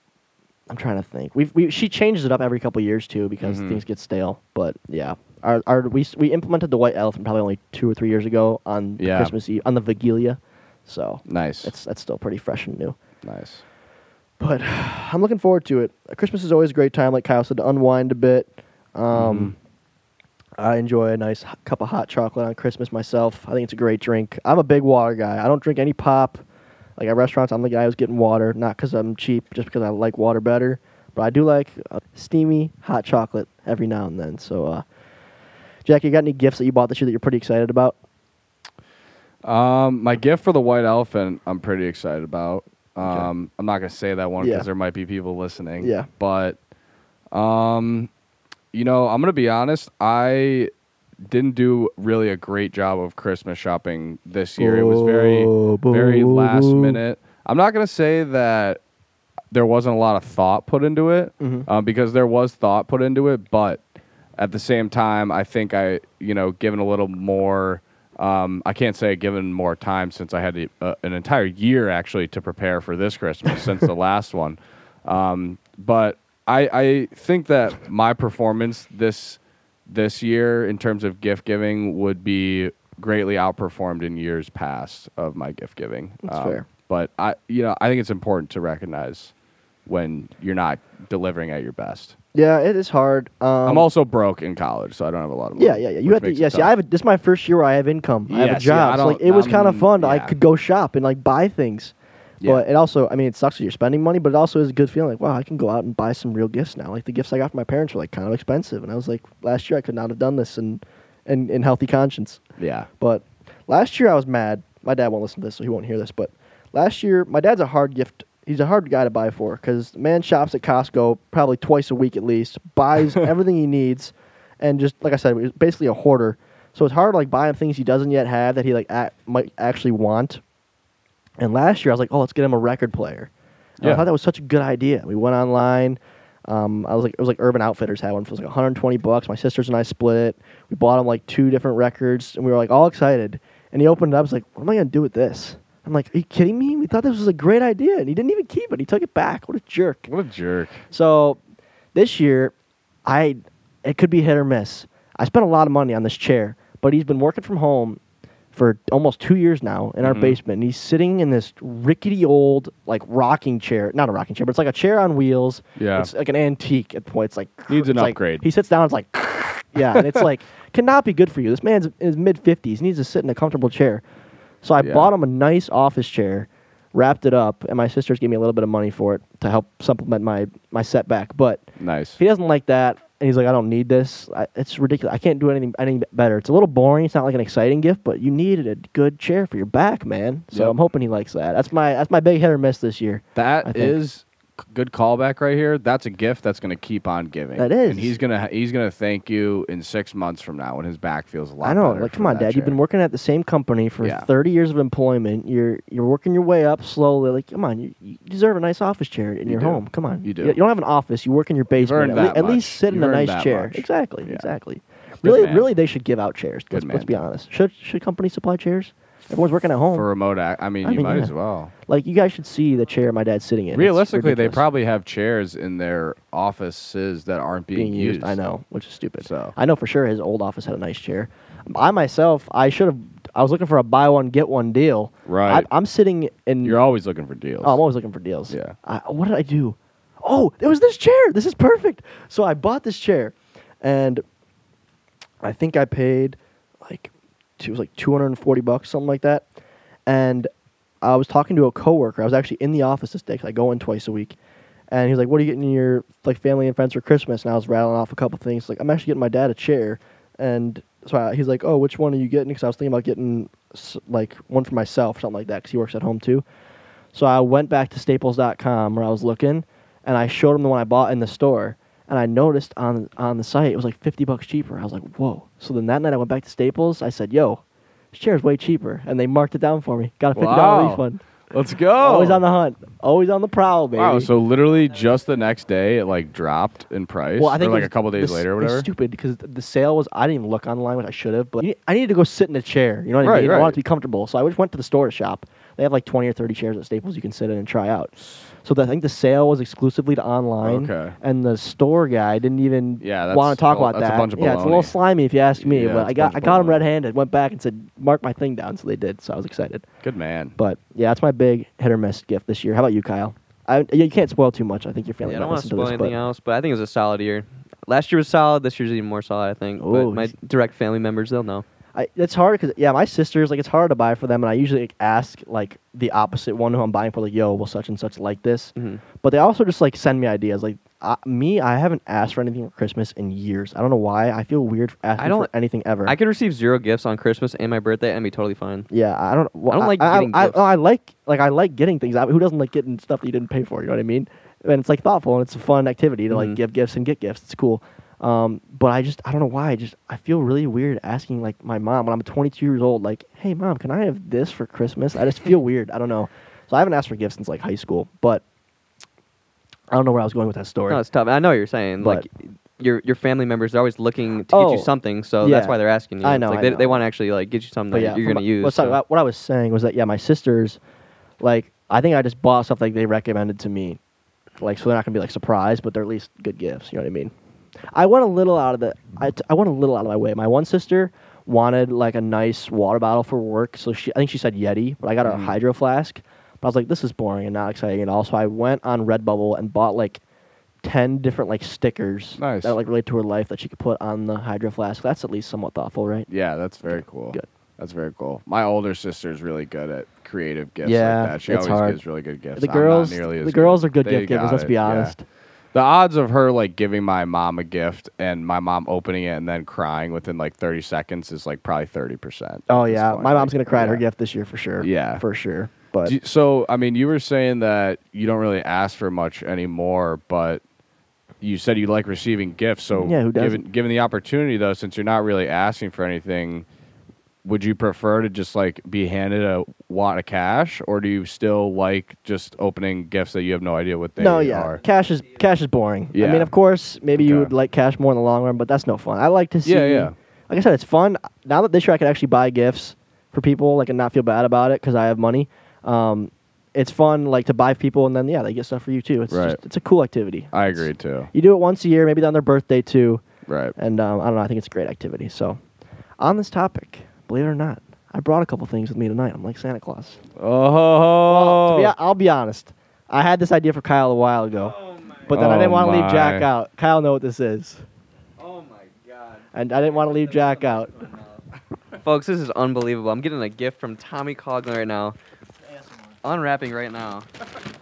I'm trying to think. We've we she changes it up every couple years too because Mhm. things get stale. But yeah, our our we we implemented the white elephant probably only two or three years ago on Yeah. Christmas Eve on the Wigilia, so Nice. it's that's still pretty fresh and new. nice. But I'm looking forward to it. Christmas is always a great time, like Kyle said, to unwind a bit. Um, I enjoy a nice h- cup of hot chocolate on Christmas myself. I think it's a great drink. I'm a big water guy. I don't drink any pop. Like at restaurants, I'm the guy who's getting water, not because I'm cheap, just because I like water better. But I do like a steamy hot chocolate every now and then. So, uh, Jack, you got any gifts that you bought this year that you're pretty excited about? Um, my gift for the white elephant, I'm pretty excited about. Okay. Um, I'm not gonna say that one because Yeah. there might be people listening. Yeah. But, um, you know, I'm gonna be honest. I didn't do really a great job of Christmas shopping this year. it was very, Boo, very last boo. minute. I'm not gonna say that there wasn't a lot of thought put into it Mhm. um, because there was thought put into it, but at the same time, I think I, you know, given a little more. Um, I can't say given more time since I had to, uh, an entire year actually to prepare for this Christmas since the last one. Um, but I, I think that my performance this this year in terms of gift giving would be greatly outperformed in years past of my gift giving. Um, That's fair. But I, you know, I think it's important to recognize when you're not delivering at your best. Yeah, it is hard. Um, I'm also broke in college, so I don't have a lot of money. Yeah, yeah, yeah. You have to. it Yeah. I have. A, this is my first year where I have income. I have a job. so like, it was kind of fun. I could go shop and like buy things. Yeah. But it also, I mean, it sucks that you're spending money, but it also is a good feeling. Like, wow, I can go out and buy some real gifts now. Like the gifts I got from my parents were like kind of expensive, and I was like, last year I could not have done this in, in, in healthy conscience. yeah, But last year I was mad. My dad won't listen to this, so he won't hear this. But last year, my dad's a hard gift. He's a hard guy to buy for because the man shops at Costco probably twice a week at least, buys everything he needs, and just like I said, he's basically a hoarder. So it's hard like buying things he doesn't yet have that he like a- might actually want. And last year I was like, oh, let's get him a record player. And I thought that was such a good idea. We went online. Um, I was like, it was like Urban Outfitters had one. for like 120 bucks. My sisters and I split it. We bought him like two different records, and we were like all excited. And he opened it up. I was like, what am I gonna do with this? I'm like, are you kidding me? We thought this was a great idea, and he didn't even keep it. He took it back. What a jerk. what a jerk. So this year, I it could be hit or miss. I spent a lot of money on this chair, but he's been working from home for almost two years now in our Mhm. basement. And he's sitting in this rickety old like rocking chair, not a rocking chair, but it's like a chair on wheels. Yeah. it's like an antique at points. Like Needs an like- upgrade. he sits down, it's like yeah, and it's like cannot be good for you. This man's in his mid fifties. He needs to sit in a comfortable chair. So I Yeah. bought him a nice office chair, wrapped it up, and my sisters gave me a little bit of money for it to help supplement my my setback. But Nice. if he doesn't like that, and he's like, I don't need this. I, it's ridiculous. I can't do anything any better. It's a little boring. It's not like an exciting gift, but you needed a good chair for your back, man. So Yep. I'm hoping he likes that. That's my that's my big hit or miss this year. That is good callback right here. That's a gift that's going to keep on giving. That is. and he's gonna he's gonna thank you in six months from now when his back feels a lot. I know. better Like, come on, Dad. You've been working at the same company for Yeah. 30 years of employment. You're you're working your way up slowly. Like, come on, you, you deserve a nice office chair in You your do. home. Come on. You do. You, don't have an office. You work in your basement. at, that at least sit in You've a nice chair. much. Exactly. Yeah. Exactly. Good Really, man. really, they should give out chairs. Let's, let's be honest. Should should companies supply chairs? Everyone's working at home. for remote. Ac- I mean, I you mean, might yeah. as well. Like you guys should see the chair my dad's sitting in. Realistically, they probably have chairs in their offices that aren't being, being used. I know, which is stupid. So. I know for sure his old office had a nice chair. I myself, I should have. I was looking for a buy one get one deal. Right. I, I'm sitting in. You're always looking for deals. oh, I'm always looking for deals. Yeah. I, what did I do? Oh, it was this chair. This is perfect. So I bought this chair, and I think I paid it was like 240 bucks, something like that. And I was talking to a coworker. I was actually in the office this day because I go in twice a week. And he was like, "What are you getting your like family and friends for Christmas?" And I was rattling off a couple things. Like, I'm actually getting my dad a chair, and so I, he's like, "Oh, which one are you getting?" Because I was thinking about getting like one for myself, something like that, because he works at home too. So I went back to Staples.com where I was looking, and I showed him the one I bought in the store, and I noticed on on the site it was like 50 bucks cheaper. I was like, "Whoa!" So then that night I went back to Staples. I said, "Yo, this chair is way cheaper," and they marked it down for me. Got a fifty dollar Wow. refund. Let's go. Always on the hunt. Always on the prowl, baby. Wow, so literally just the next day it like dropped in price. well, I think or it like was- a couple days later or it was whatever. stupid because the sale was. I didn't even look online, which I should have. But you- I needed to go sit in a chair. You know what I Right, mean? I right. wanted to be comfortable, so I just went to the store to shop. They have like twenty or thirty chairs at Staples you can sit in and try out. So the, I think the sale was exclusively to online. Okay. And the store guy didn't even Yeah, want to talk bull- about that's a that. bunch of yeah, it's a little slimy if you ask me. Yeah, but it's I a got I got him red-handed. Went back and said, "Mark my thing down." So they did. So I was excited. Good man. But yeah, that's my big hit or miss gift this year. How about you, Kyle? I, you can't spoil too much. I think your family Yeah, I don't want to spoil this. anything but else, but I think it was a solid year. Last year was solid. This year's even more solid, I think. Oh, but my direct family members, they'll know. I, it's hard because yeah, my sisters like it's hard to buy for them, and I usually like, ask like the opposite one who I'm buying for, like, yo, will such and such like this? Mhm. But they also just like send me ideas. Like uh, me, I haven't asked for anything for Christmas in years. I don't know why. I feel weird asking don't- for anything ever. I can receive zero gifts on Christmas and my birthday and be totally fine. yeah, I don't. Well, I don't like I, getting I, gifts. I, I like like I like getting things. I, who doesn't like getting stuff that you didn't pay for? You know what I mean? And it's like thoughtful and it's a fun activity to like Mhm. give gifts and get gifts. It's cool. Um, but I just I don't know why. I just I feel really weird asking like my mom when I'm 22 years old. Like, hey mom, can I have this for Christmas? I just feel weird. I don't know. So I haven't asked for gifts since like high school. But I don't know where I was going with that story. No, it's tough. I know what you're saying. But- like your your family members are always looking to get Oh, you something, so yeah. that's why they're asking you. I It's know, Like I they, know. they want to actually like get you something but that yeah, you're gonna my- use. well, so- what- what I was saying was that yeah, my sisters, like I think I just bought stuff like they recommended to me, like so they're not gonna be like surprised, but they're at least good gifts. You know what I mean? I went a little out of the I, t- I went a little out of my way. My one sister wanted like a nice water bottle for work, so she I think she said Yeti, but I got her a mm. hydro flask. But I was like, this is boring and not exciting at all. So I went on Redbubble and bought like. 10 different like stickers Nice. that like relate to her life that she could put on the hydro flask that's at least somewhat thoughtful right Yeah, that's very cool. Good. That's very cool. My older sister's really good at creative gifts Yeah, like that. She it's always hard. gives really good gifts. the I'm not girls nearly the as girls are good They gift givers got let's it, be yeah. honest The odds of her like giving my mom a gift and my mom opening it and then crying within like 30 seconds is like probably 30%. Oh yeah, my mom's gonna cry at her yeah. gift this year for sure. Yeah. for sure. But Do you- so, I mean, you were saying that you don't really ask for much anymore, but you said you like receiving gifts. So, Yeah, who doesn't? given the opportunity though, since you're not really asking for anything, would you prefer to just like be handed a wad of cash, or do you still like just opening gifts that you have no idea what they are? no, yeah, are? cash is cash is boring. Yeah. I mean, of course, maybe you would like cash more in the long run, but that's no fun. I like to see. Yeah, yeah. Like I said, it's fun. Now that this year I can actually buy gifts for people, like and not feel bad about it because I have money. Um, it's fun, like to buy people, and then yeah, they get stuff for you too. It's Right. just it's a cool activity. I agree too. You do it once a year, maybe on their birthday too, Right. and um, I don't know. I think it's a great activity. So, on this topic, believe it or not, I brought a couple things with me tonight. I'm like Santa Claus. Oh, To be, I'll be honest. I had this idea for Kyle a while ago, but then I didn't Oh want to leave Jack oh out. Kyle know what this is, Oh my god. and I didn't want to leave Jack out. Folks, this is unbelievable. I'm getting a gift from Tommy Coughlin right now. Unwrapping right now.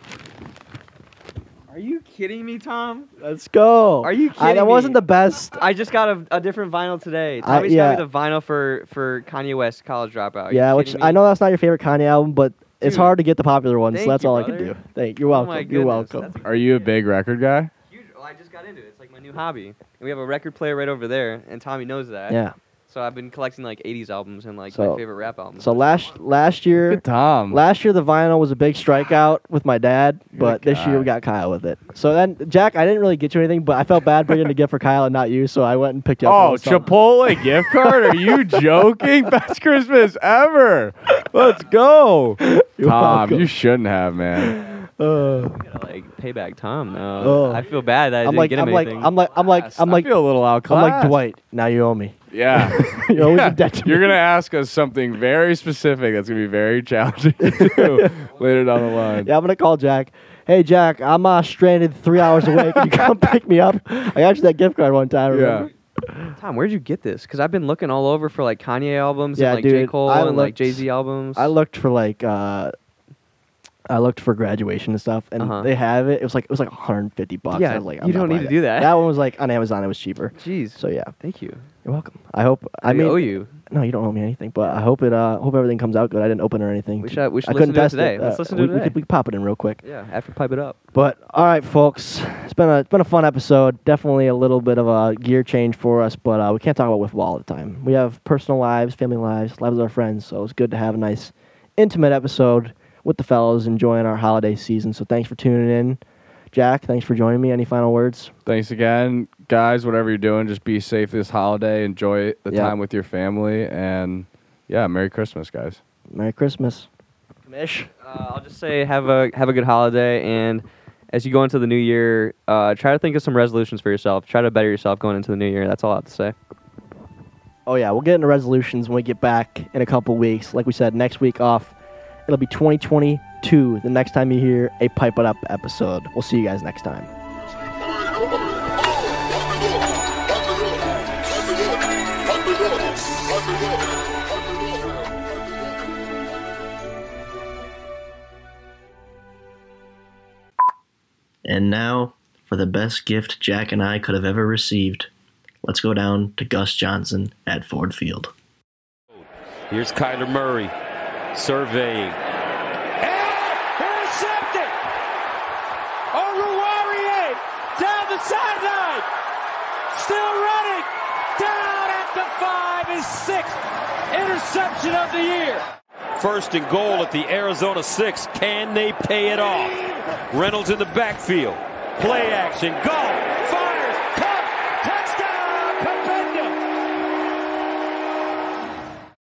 Are you kidding me, Tom? Let's go. Are you I, kidding that wasn't the best. I just got a, a different vinyl today. I- Tommy's yeah. got me the vinyl for, for Kanye West College Dropout. Are yeah, which kidding I know that's not your favorite Kanye album, but it's hard to get the popular ones. So that's you, all I can do. Thank you. You're Oh welcome. my You're welcome. Are you a big record guy? Huge. Well, I just got into it. It's like my new hobby. And we have a record player right over there, and Tommy knows that. Yeah. So I've been collecting like 80s albums and like So- my favorite rap albums. So last last year, Tom. last year the vinyl was a big strikeout with my dad, but the this year we got Kyle with it. So then Jack, I didn't really get you anything, but I felt bad bringing a gift for Kyle and not you, so I went and picked you up. a Oh. Chipotle gift card? Are you joking? Best Christmas ever. Let's go. You're Tom, welcome. you shouldn't have, man. Uh, gotta like pay back Tom now. Oh. I feel bad that I I'm didn't like, get him I'm like, anything. I'm like, I'm like, I'm I like, feel a little I'm outclassed. like Dwight. Now you owe me. Yeah. You're always Yeah. in debt to You're me. gonna ask us something very specific that's gonna be very challenging to do later down the line. Yeah, I'm gonna call Jack. Hey Jack, I'm uh, stranded three hours away. Can you come pick me up? I got you that gift card one time. Remember? Tom, where'd you get this? Because I've been looking all over for like Kanye albums Yeah, and like J dude, Cole I and like Jay Z albums. I looked for like uh, I looked for graduation and stuff, and Uh-huh. they have it. It was like it was like 150 bucks. Yeah, I was like, you I'm not don't need buying to do that. That one was like on Amazon. It was cheaper. Jeez. So yeah, Thank you. you're welcome. I hope. I mean, owe you. no, you don't owe me anything, but I hope it. Uh, hope everything comes out good. I didn't open or anything. We should- we should I listen couldn't to it today. Let's Uh, listen to we, it we today. could, we could pop it in real quick. Yeah, after pipe it up. But all right, folks, it's been a it's been a fun episode. Definitely a little bit of a gear change for us, but uh, we can't talk about wiffle all the time. We have personal lives, family lives, lives of our friends. So it's good to have a nice, intimate episode with the fellows, enjoying our holiday season. So thanks for tuning in. Jack, thanks for joining me. Any final words? Thanks again, guys. Whatever you're doing, just be safe this holiday. Enjoy the Yeah. time with your family, and yeah, Merry Christmas, guys. Merry Christmas. Mish? Uh, I'll just say have a have a good holiday, and as you go into the new year, uh, try to think of some resolutions for yourself. Try to better yourself going into the new year. That's all I have to say. Oh yeah, we'll get into resolutions when we get back in a couple weeks. Like we said, next week off, it'll be 2022. The next time you hear a Pipe It Up episode, we'll see you guys next time. And now for the best gift Jack and I could have ever received. Let's go down to Gus Johnson at Ford Field. Here's Kyler Murray surveying. And intercepted! Oruwariye down the sideline. Still running. Down at the five. His sixth interception of the year. First and goal at the Arizona six. Can they pay it off? Reynolds in the backfield. Play action. Go.